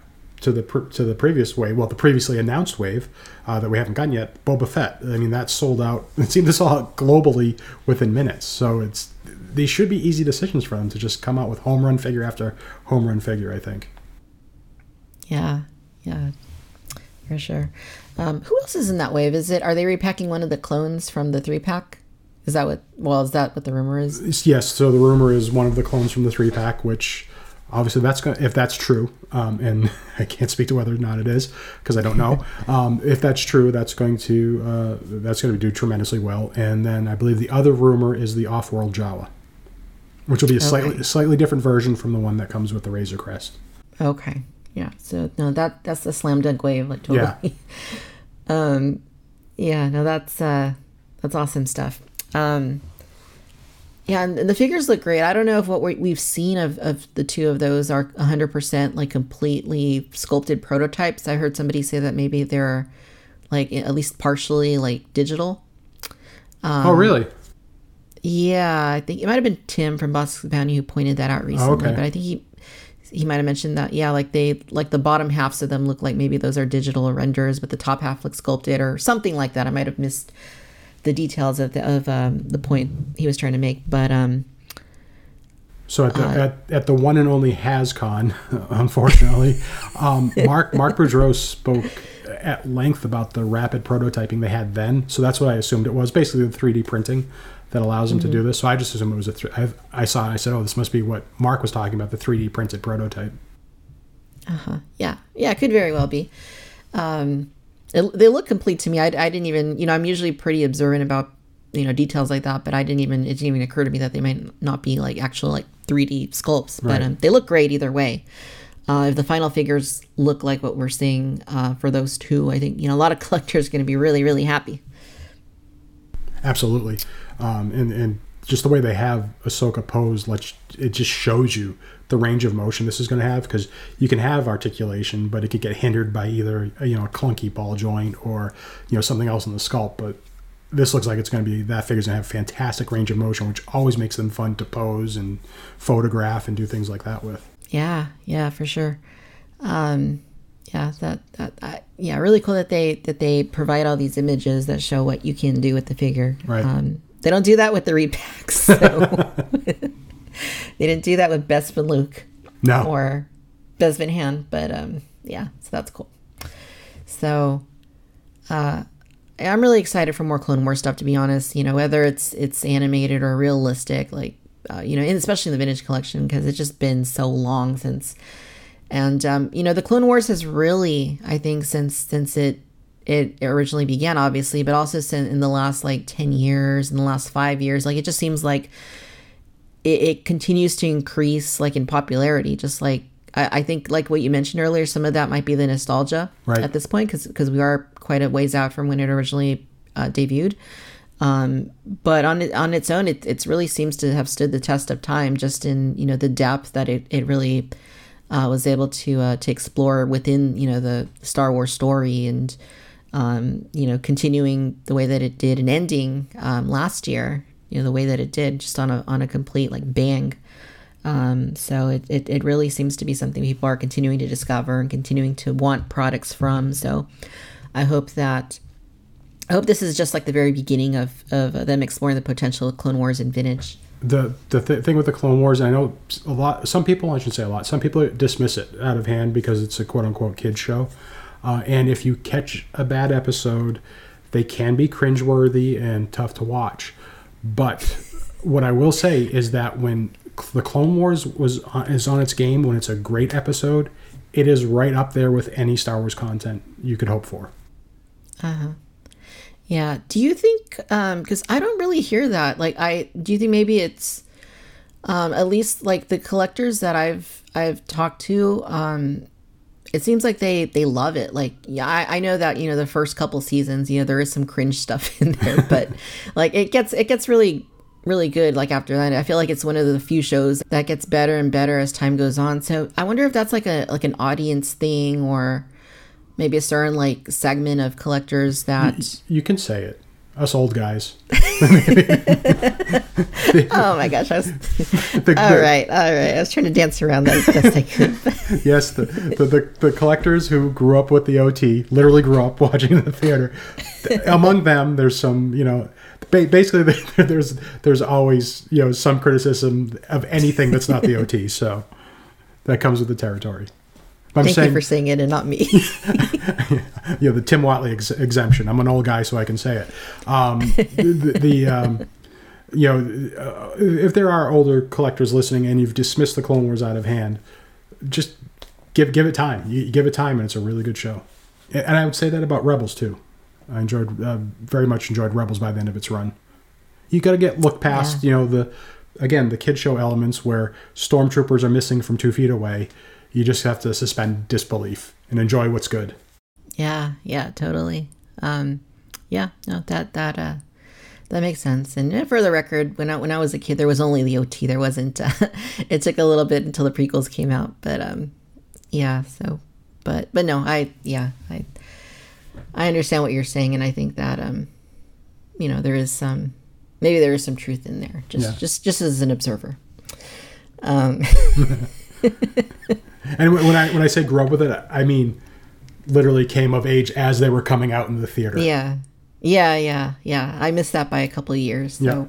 to the pr- to the previous wave, well, the previously announced wave uh, that we haven't gotten yet, Boba Fett. I mean, that sold out. It seemed to sell out globally within minutes. So it's these should be easy decisions for them to just come out with home run figure after home run figure. I think. Yeah, yeah, for sure. Um, who else is in that wave? Is it are they repacking one of the clones from the three pack? Is that what? Well, is that what the rumor is? Yes, so the rumor is one of the clones from the three pack, which obviously that's going if that's true, um, and I can't speak to whether or not it is because I don't know. um, if that's true, that's going to uh, that's going to do tremendously well. And then I believe the other rumor is the off-world Jawa, which will be a slightly Okay. slightly different version from the one that comes with the Razor Crest. Okay, yeah. So no, that that's the slam dunk wave, like totally. Yeah. um, yeah. No, that's uh, that's awesome stuff. Um, yeah, and the figures look great. I don't know if what we- we've seen of, of the two of those are 100% like completely sculpted prototypes. I heard somebody say that maybe they're like at least partially like digital. oh, um, really? Yeah, I think it might have been Tim from Boss Bounty who pointed that out oh, recently. okay. But I think he he might have mentioned that. Yeah, like they like the bottom halves of them look like maybe those are digital renders, but the top half looks sculpted or something like that. I might have missed the details of the of um, the point he was trying to make, but um, So at the, Uh, at, at the one and only HasCon, unfortunately, um, Mark Mark Boudreaux spoke at length about the rapid prototyping they had then. So that's what I assumed it was. Basically, the 3D printing that allows them to do this. So I just assumed it was a. Th- I, I saw. it, I said, "Oh, this must be what Mark was talking about—the 3D printed prototype." Uh huh. Yeah, yeah, it could very well be. Um, it, they look complete to me. I, I didn't even, you know, I'm usually pretty observant about you know details like that, but I didn't even it didn't even occur to me that they might not be like actual like 3D sculpts. But Right. um, they look great either way. Uh, if the final figures look like what we're seeing uh, for those two, I think you know a lot of collectors are going to be really really happy. Absolutely, um, and and just the way they have Ahsoka posed, like it just shows you the range of motion this is going to have because you can have articulation, but it could get hindered by either you know a clunky ball joint or you know something else in the sculpt. But this looks like it's going to be that figure's going to have fantastic range of motion, which always makes them fun to pose and photograph and do things like that with. Yeah, yeah, for sure. Um, yeah, that that I, yeah, really cool that they that they provide all these images that show what you can do with the figure. Right. Um, they don't do that with the repacks. So they didn't do that with Bespin Luke No, or Bespin Han, but um, yeah, so that's cool. So, uh, I'm really excited for more Clone Wars stuff. To be honest, you know, whether it's it's animated or realistic, like uh, you know, especially in the vintage collection because it's just been so long since. And um, you know, the Clone Wars has really, I think, since since it it originally began, obviously, but also since in the last like ten years, in the last five years, like it just seems like it, it continues to increase like in popularity just like I, I think like what you mentioned earlier some of that might be the nostalgia Right. at this point because because we are quite a ways out from when it originally uh, debuted um, but on on its own it it's really seems to have stood the test of time just in you know the depth that it, it really uh, was able to uh, to explore within you know the Star Wars story and um, you know continuing the way that it did and ending um, last year you know the way that it did just on a on a complete like bang um, so it, it, it really seems to be something people are continuing to discover and continuing to want products from so I hope that I hope this is just like the very beginning of, of them exploring the potential of Clone Wars and vintage the the th- thing with the Clone Wars, I know a lot. Some people, I should say a lot. Some people dismiss it out of hand because it's a quote unquote kid show. Uh, and if you catch a bad episode, they can be cringeworthy and tough to watch. But what I will say is that when the Clone Wars was on, is on its game when it's a great episode, it is right up there with any Star Wars content you could hope for. Uh huh. Yeah. Do you think um because I don't really hear that. Like I do you think maybe it's um at least like the collectors that I've I've talked to, um it seems like they they love it. Like yeah, I, I know that, you know, the first couple seasons, you know, there is some cringe stuff in there, but like it gets it gets really really good like after that. I feel like it's one of the few shows that gets better and better as time goes on. So I wonder if that's like a like an audience thing or maybe a certain like segment of collectors that You can say it. Us old guys. Oh my gosh! I was, The- all the- right, all right. I was trying to dance around that as best I could. Yes, the, the, the, the collectors who grew up with the OT, literally grew up watching the theater. Among them, there's some, you know, basically there's there's always you know some criticism of anything that's not the OT. So that comes with the territory. But I'm Thank saying, you for saying it and not me. you know, the Tim Whatley ex- exemption. I'm an old guy, so I can say it. Um, the, the um, you know, uh, if there are older collectors listening and you've dismissed the Clone Wars out of hand, just give give it time. You, give it time, and it's a really good show. And I would say that about Rebels too. I enjoyed uh, very much enjoyed Rebels by the end of its run. You got to get look past you know the again the kid show elements where stormtroopers are missing from two feet away. You just have to suspend disbelief and enjoy what's good. yeah, yeah, totally. Um, yeah, no, that that uh, that makes sense. And for the record, when I when I was a kid, there was only the OT. There wasn't. Uh, it took a little bit until the prequels came out, but um, yeah. So, but but no, I yeah, I I understand what you're saying, and I think that um, you know, there is some maybe there is some truth in there. Just Yeah. just just as an observer. Um, And when I when I say grew up with it, I mean literally came of age as they were coming out in the theater. Yeah. Yeah, yeah, yeah. I missed that by a couple of years. So,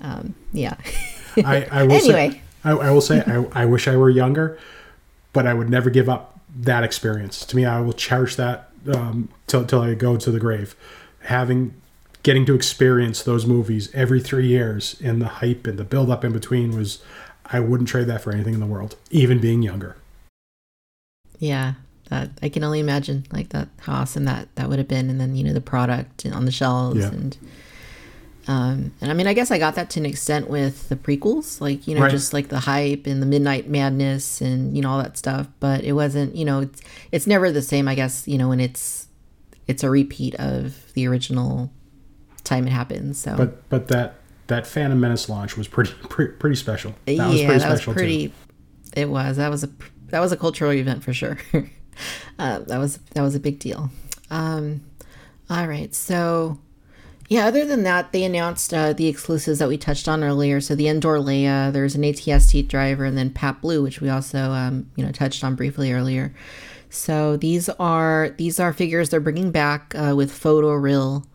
um, yeah. I, I will Anyway. say, I, I will say, I, I wish I were younger, but I would never give up that experience. To me, I will cherish that um, till till I go to the grave. Having getting to experience those movies every three years and the hype and the build up in between was, I wouldn't trade that for anything in the world, even being younger. Yeah. That I can only imagine like that how awesome that that would have been and then, you know, the product on the shelves Yeah. and um and I mean I guess I got that to an extent with the prequels, like, you know, Right. just like the hype and the midnight madness and, you know, all that stuff. But it wasn't, you know, it's it's never the same, I guess, you know, when it's it's a repeat of the original time it happened. So But but that that Phantom Menace launch was pretty pretty, pretty special. That was yeah, pretty that was special pretty. too. It was. That was a that was a cultural event for sure. uh, that was that was a big deal. Um, all right, so yeah. Other than that, they announced uh, the exclusives that we touched on earlier. So the indoor Leia, there's an ATST driver, and then Paploo, which we also um, you know touched on briefly earlier. So these are these are figures they're bringing back uh, with photo real.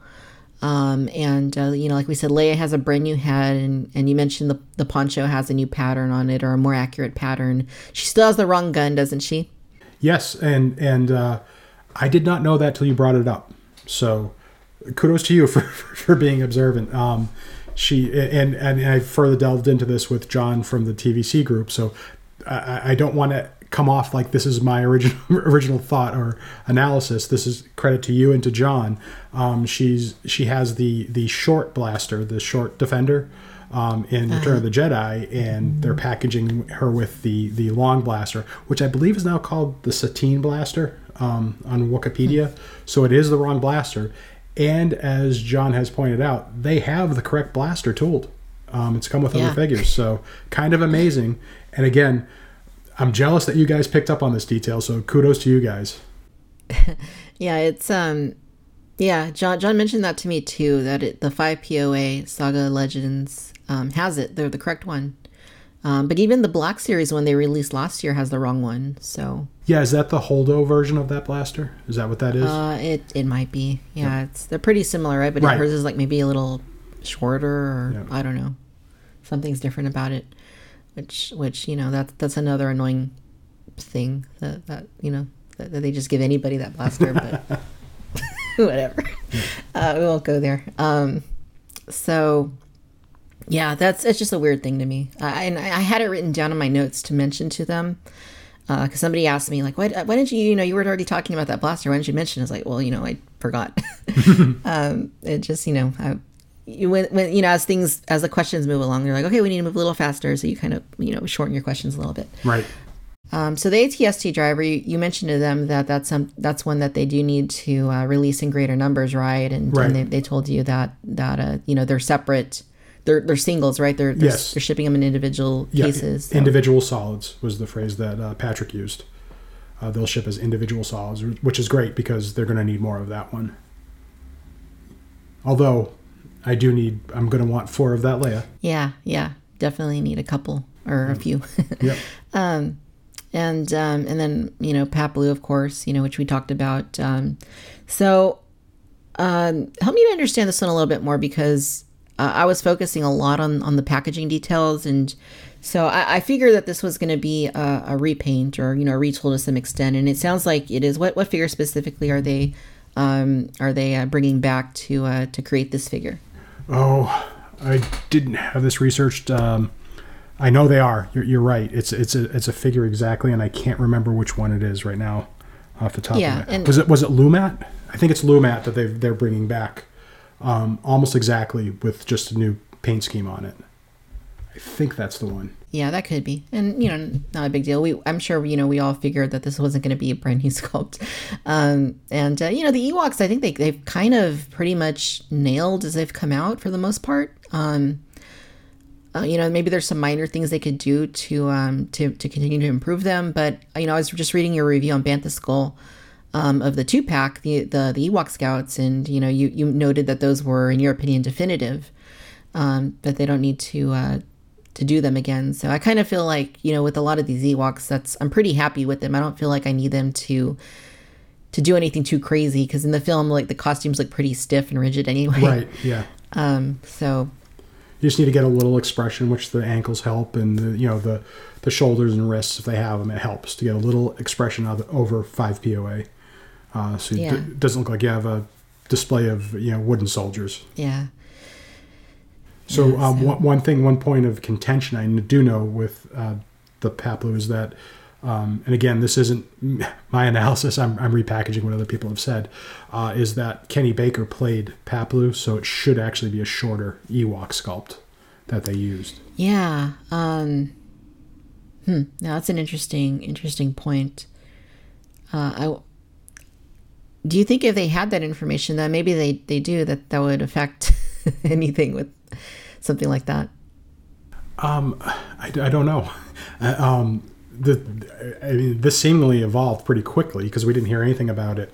Um, and uh, you know, like we said, Leia has a brand new head, and, and you mentioned the the poncho has a new pattern on it, or a more accurate pattern. She still has the wrong gun, doesn't she? Yes, and and uh, I did not know that till you brought it up. So kudos to you for for being observant. Um, she and and I further delved into this with John from the TVC group. So I, I don't want to come off like this is my original original thought or analysis. This is credit to you and to John. Um, she's she has the the short blaster, the short defender. Um, in Return of the Jedi, and they're packaging her with the the long blaster, which I believe is now called the Satine blaster um, on Wikipedia. So it is the wrong blaster, and as John has pointed out, they have the correct blaster tooled. Um, it's come with Yeah. other figures, so kind of amazing. And again, I'm jealous that you guys picked up on this detail. So kudos to you guys. Yeah, it's um, yeah. John John mentioned that to me too. That it, the five POA Saga Legends um, has it. They're the correct one. Um, but even the Black Series one they released last year has the wrong one. So Yeah, is that the Holdo version of that blaster? Is that what that is? uh, it it might be. Yeah, it's they're pretty similar, right? But Right. hers is like maybe a little shorter, or Yeah. I don't know. Something's different about it, which which you know that's that's another annoying thing that that you know that, that they just give anybody that blaster, but whatever. Uh, we won't go there. Um, so Yeah, that's it's just a weird thing to me. I, and I had it written down in my notes to mention to them because uh, somebody asked me like, why, why didn't you, you know, you were already talking about that blaster. Why didn't you mention? It? I was like, well, you know, I forgot. um, it just, you know, I, you, when, when, you know, as things, as the questions move along, they're like, okay, we need to move a little faster. So you kind of, you know, shorten your questions a little bit. Right. Um, so the ATST driver, you, you, mentioned to them that that's some that's one that they do need to uh, release in greater numbers, right? And, right. and they, they told you that that uh, you know they're separate they're they're singles, right? They're they're, yes. they're shipping them in individual yeah, cases. So. Individual solids was the phrase that uh, Patrick used. Uh, they'll ship as individual solids, which is great because they're going to need more of that one. Although, I do need. I'm going to want four of that Leia. Yeah, yeah, definitely need a couple or a few. yep. Um, and um, and then you know Paploo, of course, you know which we talked about. Um, so, um, help me to understand this one a little bit more because uh, I was focusing a lot on on the packaging details, and so I, I figured that this was going to be a, a, repaint or you know a retool to some extent, and it sounds like it is. What what figure specifically are they um, are they uh, bringing back to uh, to create this figure? Oh, I didn't have this researched. Um, I know they are. You're, you're, right. It's it's a it's a figure exactly, and I can't remember which one it is right now off the top yeah, of it. Was it was it Lumat? I think it's Lumat that they they're bringing back um, almost exactly with just a new paint scheme on it. I think that's the one. Yeah, that could be, and you know, not a big deal. We, I'm sure, you know, we all figured that this wasn't going to be a brand new sculpt, um, and uh, you know, the Ewoks. I think they they've kind of pretty much nailed as they've come out for the most part. Um, uh, you know, maybe there's some minor things they could do to um, to to continue to improve them, but you know, I was just reading your review on Bantha Skull um, of the two pack, the, the the Ewok Scouts, and you know you you noted that those were, in your opinion, definitive, um, that they don't need to uh, to do them again. So I kind of feel like you know with a lot of these Ewoks, that's I'm pretty happy with them. I don't feel like I need them to to do anything too crazy because in the film, like the costumes look pretty stiff and rigid anyway. Right. Yeah. Um. So you just need to get a little expression, which the ankles help, and the you know the the shoulders and wrists if they have them, it helps to get a little expression of, over five POA. Uh, so yeah. it doesn't look like you have a display of you know wooden soldiers. Yeah. So, yeah, um, so. One, one thing, one point of contention I do know with uh, the Paploo is that, um, and again, this isn't my analysis. I'm, I'm repackaging what other people have said. Uh, is that Kenny Baker played Paploo, so it should actually be a shorter Ewok sculpt that they used. Yeah. Um, hmm. Now that's an interesting, interesting point. Uh, I do you think if they had that information, that maybe they, they do, that that would affect anything with something like that? Um, I, I don't know. Uh, um, the, I mean, this seemingly evolved pretty quickly because we didn't hear anything about it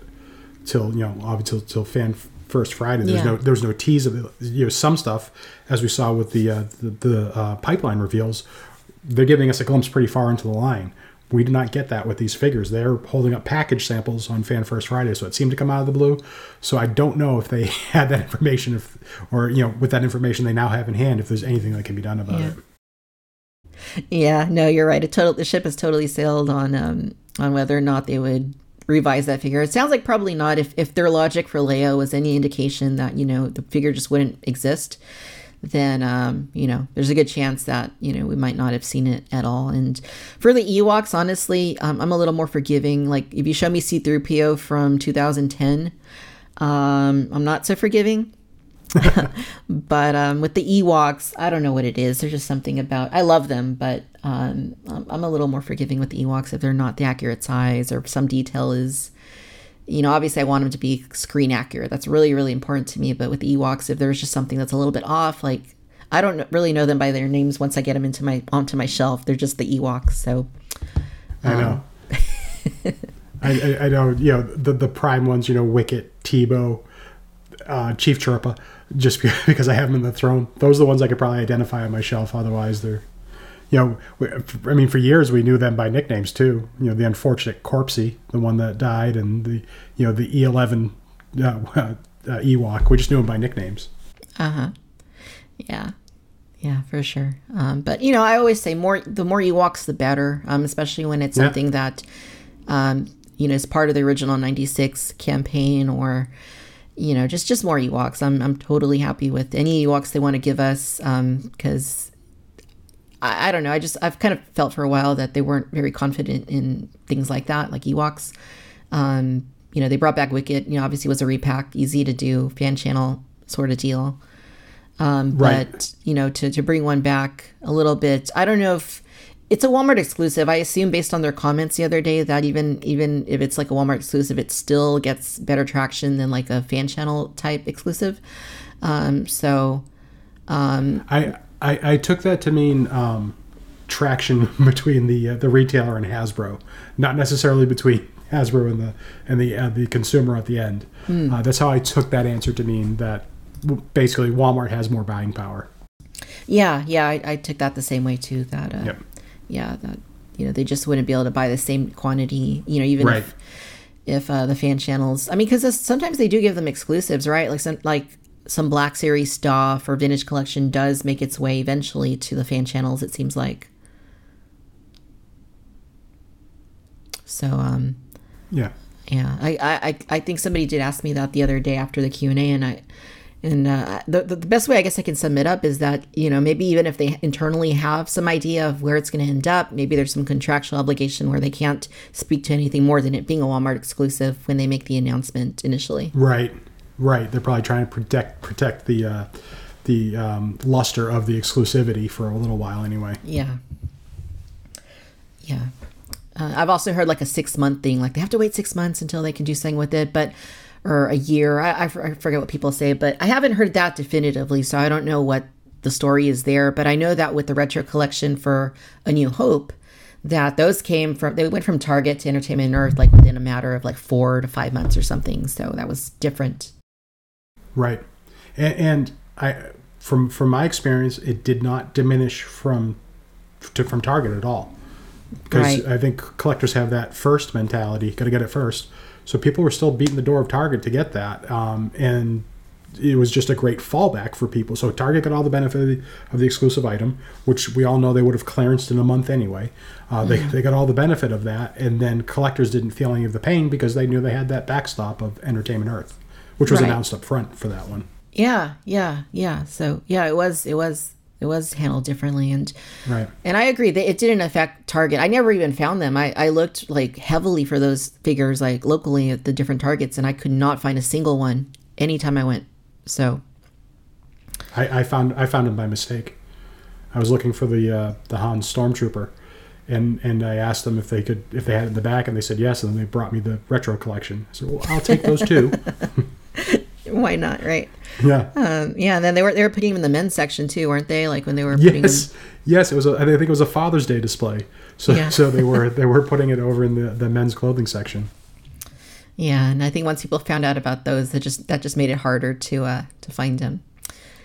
till you know obviously till, till fan first Friday. There's yeah. no there was no tease of it. You know some stuff as we saw with the uh, the, the uh, pipeline reveals. They're giving us a glimpse pretty far into the line we did not get that with these figures. They're holding up package samples on Fan First Friday, so it seemed to come out of the blue. So I don't know if they had that information, if or you know, with that information they now have in hand, if there's anything that can be done about yeah. it. Yeah, no, you're right. It total the ship has totally sailed on um on whether or not they would revise that figure. It sounds like probably not. If if their logic for Leia was any indication that you know the figure just wouldn't exist, then um, you know there's a good chance that you know we might not have seen it at all. And for the Ewoks, honestly, um, I'm a little more forgiving. Like if you show me C-3PO from 2010, um, I'm not so forgiving. but um, with the Ewoks, I don't know what it is. There's just something about I love them, but um, I'm a little more forgiving with the Ewoks if they're not the accurate size or some detail is you know, obviously I want them to be screen accurate. That's really, really important to me. But with Ewoks, if there's just something that's a little bit off, like I don't really know them by their names once I get them into my onto my shelf. They're just the Ewoks. So um. I know. I, I, I, know. You know the the prime ones. You know, Wicket, Teebo, uh, Chief Chirpa. Just because I have them in the throne, those are the ones I could probably identify on my shelf. Otherwise, they're you know, I mean, for years we knew them by nicknames too. You know, the unfortunate Corpsey, the one that died, and the you know the E11 uh, uh, Ewok. We just knew them by nicknames. Uh huh. Yeah. Yeah, for sure. Um, but you know, I always say more the more Ewoks, the better. Um, especially when it's something that, um, you know, is part of the original '96 campaign or you know, just just more Ewoks. I'm I'm totally happy with any Ewoks they want to give us because I, I don't know. I just I've kind of felt for a while that they weren't very confident in things like that, like Ewoks. Um, you know, they brought back Wicket. You know, obviously was a repack, easy to do, fan channel sort of deal. Um, Right. But you know, to to bring one back a little bit, I don't know if it's a Walmart exclusive. I assume based on their comments the other day that even even if it's like a Walmart exclusive, it still gets better traction than like a fan channel type exclusive. Um, so um, I, I I took that to mean um, traction between the uh, the retailer and Hasbro, not necessarily between Hasbro and the and the uh, the consumer at the end. Uh, that's how I took that answer to mean that basically Walmart has more buying power. yeah, yeah, I, I took that the same way too. That uh, Yep. yeah, that you know they just wouldn't be able to buy the same quantity. You know, even Right. if if uh, the fan channels. I mean, because sometimes they do give them exclusives, right? Like some like some Black Series stuff or Vintage Collection does make its way eventually to the fan channels. It seems like. So um, Yeah. yeah, I, I, I- think somebody did ask me that the other day after the Q and A, and I, and uh, the the best way I guess I can sum it up is that you know maybe even if they internally have some idea of where it's going to end up, maybe there's some contractual obligation where they can't speak to anything more than it being a Walmart exclusive when they make the announcement initially. Right. Right. They're probably trying to protect protect the uh, the um, luster of the exclusivity for a little while anyway. Yeah, yeah. Uh, I've also heard like a six month thing, like they have to wait six months until they can do something with it, but or a year. I, I, forget what people say, but I haven't heard that definitively, so I don't know what the story is there. But I know that with the retro collection for A New Hope, that those came from they went from Target to Entertainment Earth like within a matter of like four to five months or something. So that was different. Right. And, and I from from my experience, it did not diminish from to, from Target at all. Because Right. I think collectors have that first mentality, got to get it first. So people were still beating the door of Target to get that, um, and it was just a great fallback for people. So Target got all the benefit of the, of the exclusive item, which we all know they would have clearanced in a month anyway. Uh, they, they got all the benefit of that, and then collectors didn't feel any of the pain because they knew they had that backstop of Entertainment Earth, which was Right. announced up front for that one. Yeah, yeah, yeah. So yeah, it was it was it was handled differently and Right. And I agree that it didn't affect Target. I never even found them. I, I looked like heavily for those figures like locally at the different Targets and I could not find a single one anytime I went. So I, I found I found them by mistake. I was looking for the uh, the Han Stormtrooper, and and I asked them if they could if they had it in the back, and they said yes, and then they brought me the retro collection. I said, well, I'll take those too. why not, right? yeah. Um, yeah, and then they were they were putting them in the men's section too, weren't they? Like when they were putting Yes. Yes. It was. A, I think it was a Father's Day display. So Yeah. so they were they were putting it over in the the men's clothing section. Yeah, and I think once people found out about those, that just that just made it harder to uh to find them.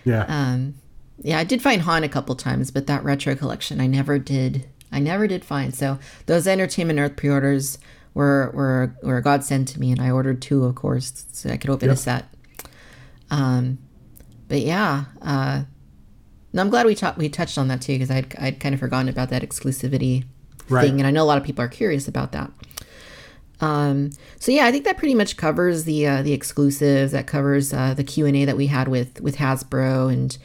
Yeah. Um, yeah, I did find Han a couple times, but that retro collection I never did. I never did find. So those Entertainment Earth pre-orders were were were a godsend to me, and I ordered two, of course, so I could open a set. Um, but yeah, uh, no, I'm glad we ta- we touched on that too because I'd I'd kind of forgotten about that exclusivity Right. thing, and I know a lot of people are curious about that. Um, so yeah, I think that pretty much covers the uh, the exclusives. That covers uh, the Q and A that we had with with Hasbro. And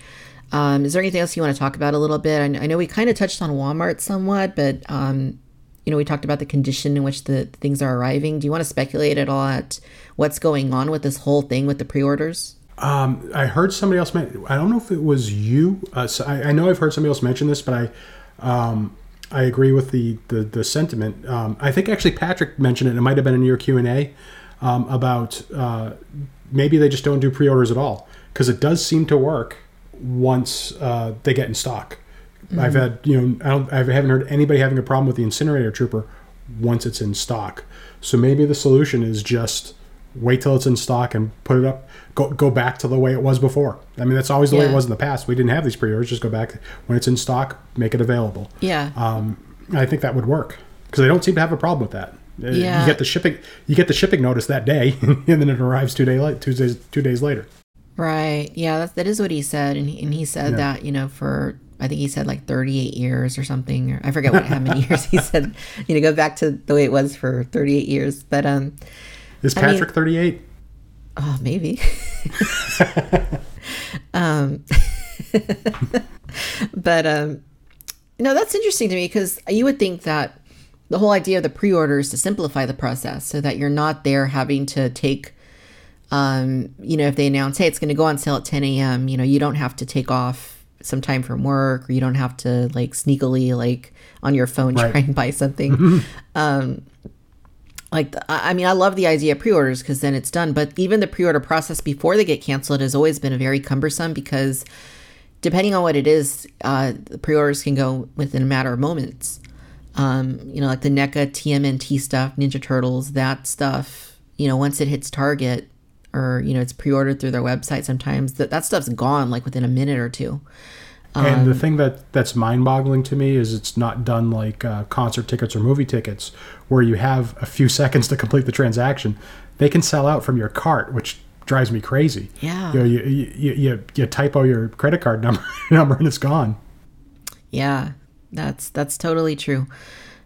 um, is there anything else you want to talk about a little bit? I, I know we kind of touched on Walmart somewhat, but um, you know we talked about the condition in which the things are arriving. Do you want to speculate at all at what's going on with this whole thing with the pre-orders? Um, I heard somebody else. Men- I don't know if it was you. Uh, so I, I know I've heard somebody else mention this, but I, um, I agree with the the, the sentiment. Um, I think actually Patrick mentioned it. It might have been in your Q and A um, about uh, maybe they just don't do pre-orders at all because it does seem to work once uh, they get in stock. I've had you know I, don't, I haven't heard anybody having a problem with the incinerator trooper once it's in stock. So maybe the solution is just wait till it's in stock and put it up. Go go back to the way it was before. I mean that's always the way it was in the past. We didn't have these pre-orders. Just go back when it's in stock, make it available. Yeah. Um, I think that would work because they don't seem to have a problem with that. Uh, Yeah. You get the shipping you get the shipping notice that day, and then it arrives two day late, two days two days later. Right. Yeah, that, that is what he said. And he, and he said Yeah. that, you know, for, I think he said like 38 years or something, or I forget what, how many years he said, you know, go back to the way it was for 38 years. But, um, Is I mean- Patrick thirty eight? Oh, maybe. um, but um, no, that's interesting to me because you would think that the whole idea of the pre-order is to simplify the process so that you're not there having to take um, you know if they announce hey it's going to go on sale at 10 a.m you know you don't have to take off some time from work or you don't have to like sneakily like on your phone Right. try and buy something um, like I mean I love the idea of pre-orders because then it's done but even the pre-order process before they get canceled has always been a very cumbersome because depending on what it is uh, the pre-orders can go within a matter of moments. Um, you know like the NECA TMNT stuff Ninja Turtles that stuff you know once it hits Target or you know it's pre-ordered through their website sometimes that, that stuff's gone like within a minute or two and Um, the thing that that's mind-boggling to me is it's not done like uh, concert tickets or movie tickets, where you have a few seconds to complete the transaction. They can sell out from your cart, which drives me crazy. Yeah. you know, you, you, you, you typo your credit card number number and it's gone. Yeah, that's that's totally true.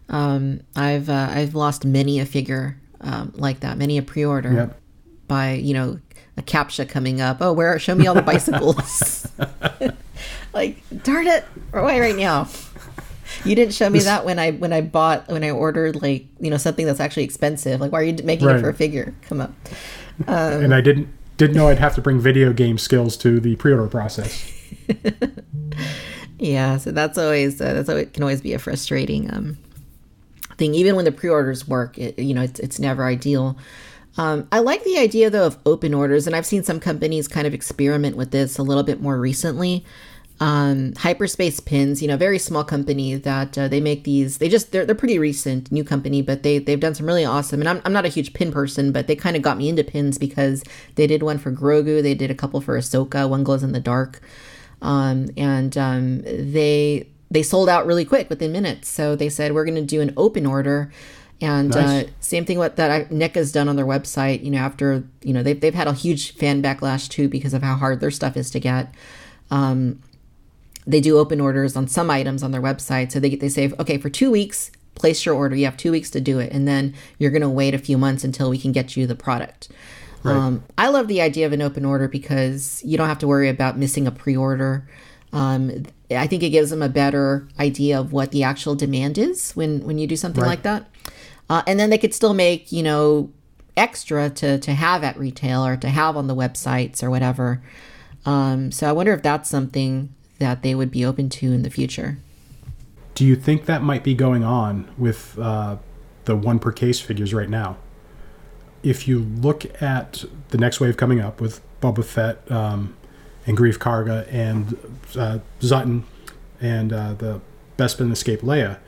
Um, I've uh, I've lost many a figure um, like that, many a pre-order Yep. by you know a captcha coming up. Oh, where? Show me all the bicycles. Like, darn it! Why right now? You didn't show me that when I when I bought when I ordered like you know something that's actually expensive. Like, why are you making it for a figure? Come up. and I didn't didn't know I'd have to bring video game skills to the pre-order process. Yeah, so that's always uh, that's always, can always be a frustrating um, thing. Even when the pre-orders work, it, you know, it's it's never ideal. Um, I like the idea though of open orders, and I've seen some companies kind of experiment with this a little bit more recently. Um, Hyperspace Pins, you know, very small company that uh, they make these. They just they're they're pretty recent, new company, but they they've done some really awesome. And I'm I'm not a huge pin person, but they kind of got me into pins because they did one for Grogu, they did a couple for Ahsoka, one glows in the dark um, and um, they they sold out really quick within minutes. So they said we're going to do an open order, and Nice. uh, same thing what that NECA has done on their website. You know, after you know they've they've had a huge fan backlash too because of how hard their stuff is to get. Um, they do open orders on some items on their website, so they they say okay for two weeks place your order. You have two weeks to do it, and then you're going to wait a few months until we can get you the product. Um, I love the idea of an open order because you don't have to worry about missing a pre-order. Um, I think it gives them a better idea of what the actual demand is when when you do something Right. like that, uh, and then they could still make you know extra to to have at retail or to have on the websites or whatever. Um, so I wonder if that's something that they would be open to in the future. Do you think that might be going on with uh, the one per case figures right now? If you look at the next wave coming up with Boba Fett um, and Greef Karga and uh, Zutton and uh, the Bespin Escape Leia,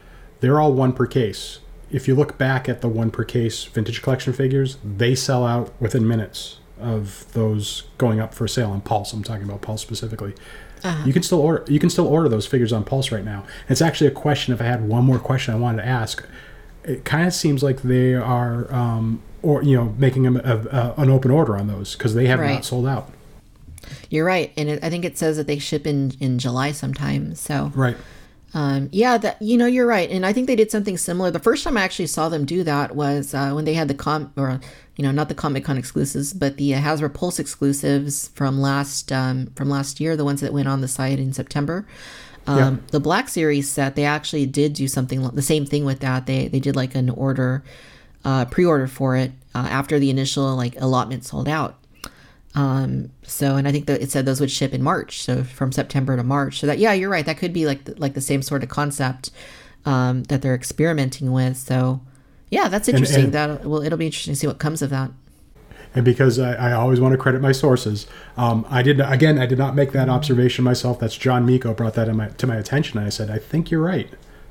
they're all one per case. If you look back at the one per case vintage collection figures, they sell out within minutes of those going up for sale on Pulse. I'm talking about Pulse specifically. You can still order. You can still order those figures on Pulse right now. It's actually a question. If I had one more question I wanted to ask, it kind of seems like they are, um, or you know, making them a, a, an open order on those because they have Right. not sold out. You're right, and it, I think it says that they ship in in July sometime. So Right. Um, yeah, that you know, you're right, and I think they did something similar. The first time I actually saw them do that was uh, when they had the com or you know not the Comic Con exclusives, but the uh, Hasbro Pulse exclusives from last um, from last year, the ones that went on the site in September. Um, Yeah. The Black Series set, they actually did do something the same thing with that. They they did like an order, uh, pre-order for it uh, after the initial like allotment sold out. Um, so, and I think that it said those would ship in March, so from September to March. So that, yeah, you're right. That could be like the, like the same sort of concept um, that they're experimenting with. So, yeah, that's interesting. and- that well, it'll be interesting to see what comes of that. And because I, I always want to credit my sources, um, I did again. I did not make that observation myself. That's John Miko brought that in my, to my attention, and I said, I think you're right.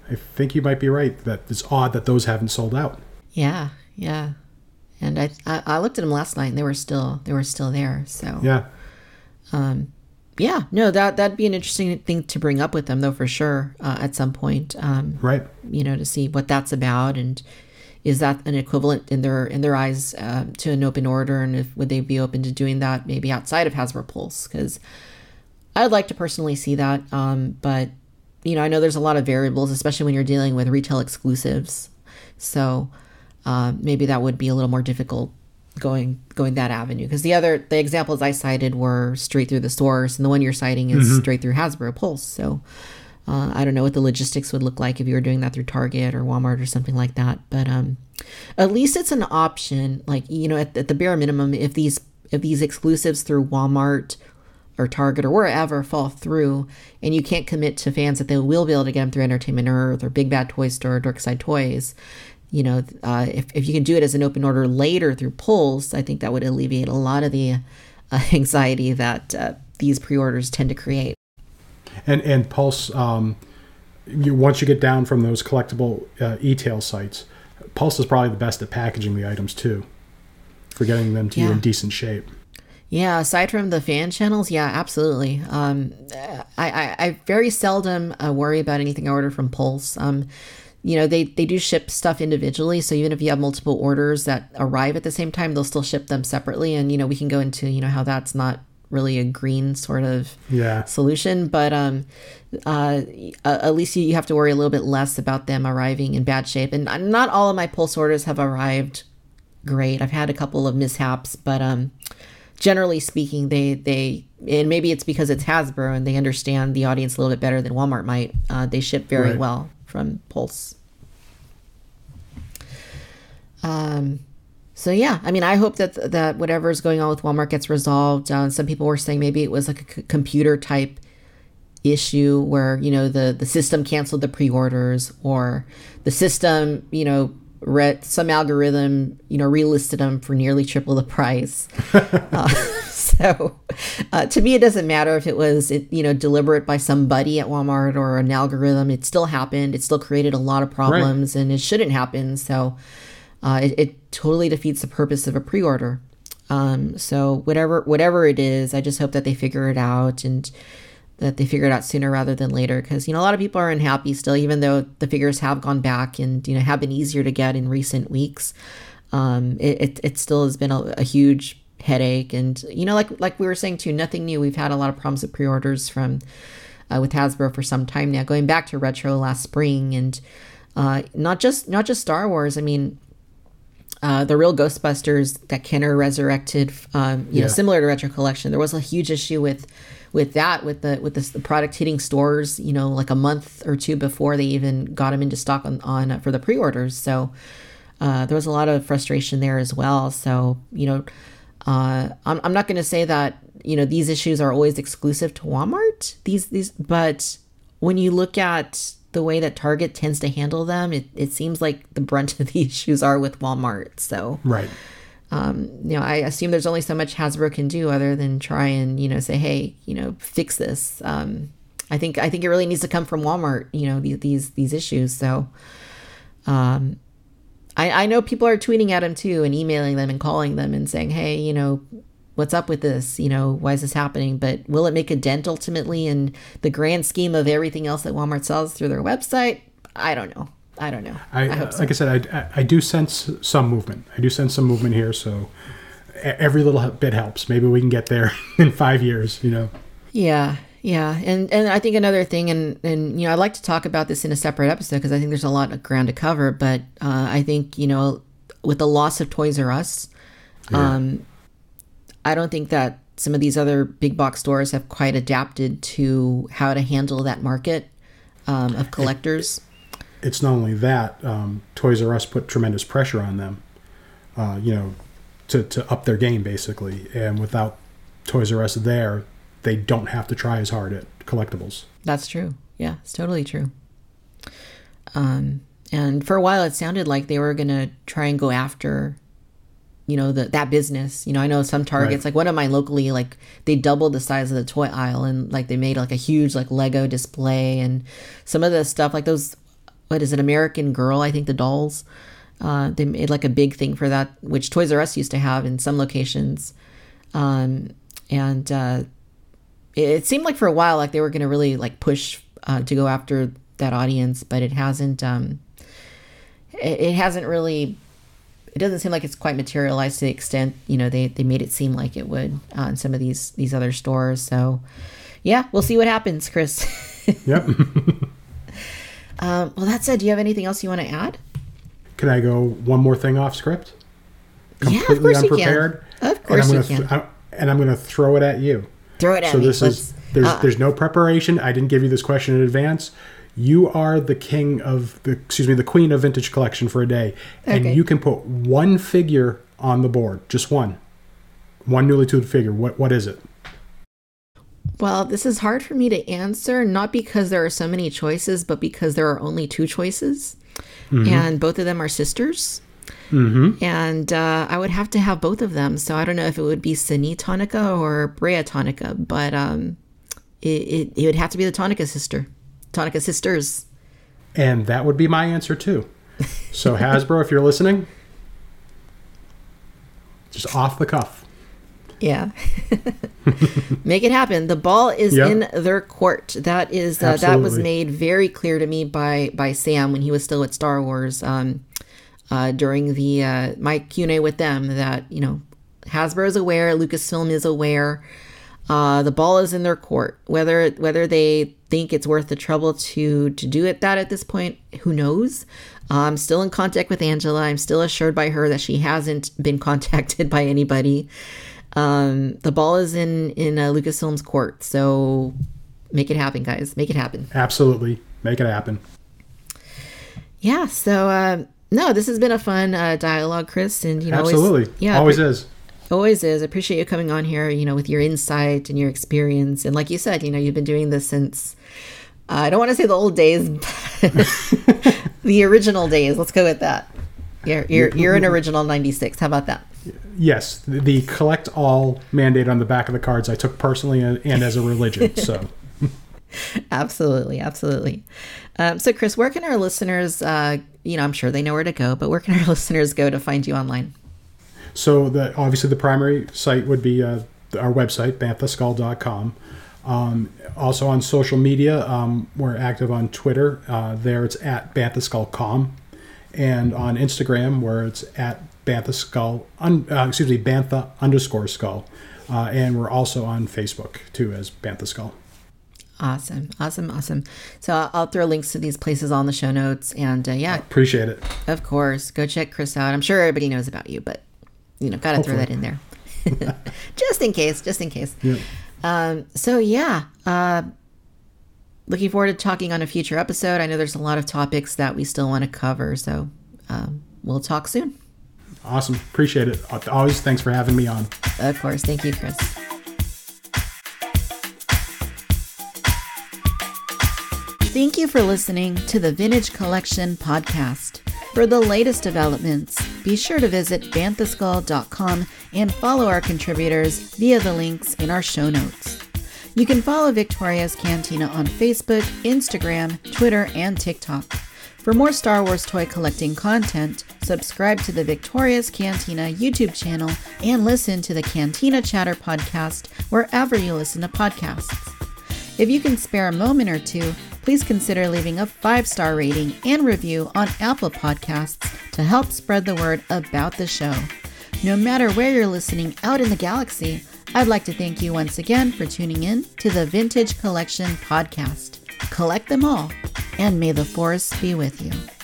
I think you might be right. That it's odd that those haven't sold out. Yeah, yeah. And I, I I looked at them last night, and they were still they were still there. So Yeah. yeah, no, that that'd be an interesting thing to bring up with them, though, for sure, uh, at some point. Um, Right. you know, to see what that's about and is that an equivalent in their in their eyes uh, to an open order and if would they be open to doing that maybe outside of Hasbro Pulse because I'd like to personally see that um, but you know I know there's a lot of variables especially when you're dealing with retail exclusives so uh, maybe that would be a little more difficult going going that avenue because the other the examples I cited were straight through the stores, and the one you're citing is mm-hmm. straight through Hasbro Pulse. So uh, I don't know what the logistics would look like if you were doing that through Target or Walmart or something like that, but um, at least it's an option. Like you know, at, at the bare minimum, if these if these exclusives through Walmart or Target or wherever fall through, and you can't commit to fans that they will be able to get them through Entertainment Earth or Big Bad Toy Store or Dorkside Toys, you know, uh, if, if you can do it as an open order later through Pulse, I think that would alleviate a lot of the uh, anxiety that uh, these pre-orders tend to create. And and Pulse, um, you once you get down from those collectible uh, e-tail sites, Pulse is probably the best at packaging the items too, for getting them to yeah. you in decent shape. Yeah, aside from the fan channels, yeah, absolutely. Um, I, I, I very seldom uh, worry about anything I order from Pulse. Um, you know they they do ship stuff individually. So even if you have multiple orders that arrive at the same time they'll still ship them separately. And you know we can go into you know how that's not really a green sort of yeah. solution. But um uh at least you have to worry a little bit less about them arriving in bad shape. And not all of my pulse orders have arrived great. I've had a couple of mishaps but um generally speaking they they and maybe it's because it's hasbro and they understand the audience a little bit better than walmart might. Uh, they ship very right. well from pulse um, so yeah, I mean, I hope that that whatever is going on with Walmart gets resolved. Uh, some people were saying maybe it was like a c- computer type issue where you know the the system canceled the pre-orders or the system you know read some algorithm you know relisted them for nearly triple the price. uh, so uh, to me, it doesn't matter if it was you know deliberate by somebody at Walmart or an algorithm. It still happened. It still created a lot of problems, right. and it shouldn't happen. So uh, it, it, totally defeats the purpose of a pre-order. Um, so whatever whatever it is, I just hope that they figure it out and that they figure it out sooner rather than later. Because you know a lot of people are unhappy still, even though the figures have gone back and you know have been easier to get in recent weeks. Um, it, it, it still has been a, a huge headache, and you know like like we were saying too, nothing new. We've had a lot of problems with pre-orders from uh, with Hasbro for some time now, going back to retro last spring and. Uh, not just not just Star Wars. I mean, uh, the real Ghostbusters that Kenner resurrected, um, you yeah. know, similar to Retro Collection. There was a huge issue with with that, with the with the, the, product hitting stores, you know, like a month or two before they even got them into stock on, on uh, for the pre-orders. So uh, there was a lot of frustration there as well. So you know, uh, I'm I'm not going to say that you know these issues are always exclusive to Walmart. These these, but when you look at the way that Target tends to handle them, it, it seems like the brunt of the issues are with Walmart. So, right. Um, you know, I assume there's only so much Hasbro can do other than try and, you know, say, hey, you know, fix this. Um, I think I think it really needs to come from Walmart, you know, these these, these issues. So, um, I, I know people are tweeting at them too and emailing them and calling them and saying, hey, you know, what's up with this? You know, why is this happening? But will it make a dent ultimately in the grand scheme of everything else that Walmart sells through their website? I don't know. I don't know. I, I so. like I said, I, I do sense some movement. I do sense some movement here. So every little bit helps. Maybe we can get there in five years. You know. Yeah, yeah, and and I think another thing, and and you know, I'd like to talk about this in a separate episode because I think there's a lot of ground to cover. But uh, I think you know, with the loss of Toys R Us, yeah. um, I don't think that some of these other big box stores have quite adapted to how to handle that market um, of collectors. It, it's not only that um, Toys R Us put tremendous pressure on them, uh, you know, to, to up their game basically, and without Toys R Us there, they don't have to try as hard at collectibles. That's true. Yeah, it's totally true. Um, and for a while, it sounded like they were going to try and go after you know the, that business you know i know some targets right. like one of my locally like they doubled the size of the toy aisle and like they made like a huge like lego display and some of the stuff like those what is it american girl i think the dolls uh, they made like a big thing for that which toys r us used to have in some locations um, and uh, it, seemed like for a while like they were going to really like push uh, to go after that audience but it hasn't um, it, it hasn't really it doesn't seem like it's quite materialized to the extent you know they, they made it seem like it would uh, in some of these these other stores so yeah we'll see what happens chris yep um, well that said do you have anything else you want to add can i go one more thing off script completely course you can. Of course and I'm gonna can. th- and I'm going to throw it at you. Throw it at so me. this Let's- is there's uh, there's no preparation. I didn't give you this question in advance. You are the king of the excuse me, the queen of vintage collection for a day, and Okay. you can put one figure on the board, just one, one newly tuned figure. What what is it? Well, this is hard for me to answer, not because there are so many choices, but because there are only two choices. And both of them are sisters. Mm-hmm. And uh, I would have to have both of them. So I don't know if it would be Senni Tonnika or Brea Tonnika, but um, it, it, it would have to be the Tonnika sister. Tonnika sisters. And that would be my answer too. So Hasbro, if you're listening, just off the cuff. Yeah. Make it happen. The ball is Yep. in their court. That is uh, that was made very clear to me by by Sam when he was still at Star Wars um, uh, during the uh, my Q&A with them that, you know, Hasbro is aware, Lucasfilm is aware. Uh, the ball is in their court. Whether whether they think it's worth the trouble to to do it that at this point, who knows? I'm still in contact with Angela. I'm still assured by her that she hasn't been contacted by anybody. Um, the ball is in in uh, Lucasfilm's court, so make it happen, guys. Make it happen. Absolutely, make it happen. Yeah. So uh, no, this has been a fun uh, dialogue, Chris, and you know, always- Absolutely, yeah, always pre- is. always is. Appreciate you coming on here, you know, with your insight and your experience, and like you said, you know, you've been doing this since. Uh, I don't want to say the old days, but the original days. Let's go with that. You're you're, you're an original '96. How about that? Yes, the, the collect all mandate on the back of the cards I took personally and, and as a religion. So. Absolutely, absolutely. Um, so, Chris, where can our listeners? Uh, you know, I'm sure they know where to go, but where can our listeners go to find you online? So the obviously the primary site would be uh, our website banthaskull.com. Um, also on social media, um, we're active on Twitter. Uh, there it's at banthaskullcom, and on Instagram where it's at banthaskull. Un, uh, excuse me, bantha underscore skull, uh, and we're also on Facebook too as banthaskull. Awesome, awesome, awesome. So I'll- throw links to these places on the show notes, and uh, yeah, Appreciate it. of course, go check Chris out. I'm sure everybody knows about you, but you know, gotta throw that in there, just in case, just in case. Yeah. Um, so yeah, uh, looking forward to talking on a future episode. I know there's a lot of topics that we still want to cover, so um, we'll talk soon. Awesome. Appreciate it. Always thanks for having me on. Of course, thank you, Chris. Thank you for listening to the Vintage Collection podcast. For the latest developments, be sure to visit banthaskull.com and follow our contributors via the links in our show notes. You can follow Victoria's Cantina on Facebook, Instagram, Twitter, and TikTok. For more Star Wars toy collecting content, subscribe to the Victoria's Cantina YouTube channel and listen to the Cantina Chatter podcast wherever you listen to podcasts. If you can spare a moment or two, please consider leaving a five star rating and review on Apple Podcasts to help spread the word about the show. No matter where you're listening out in the galaxy, I'd like to thank you once again for tuning in to the Vintage Collection podcast. Collect them all, and may the Force be with you.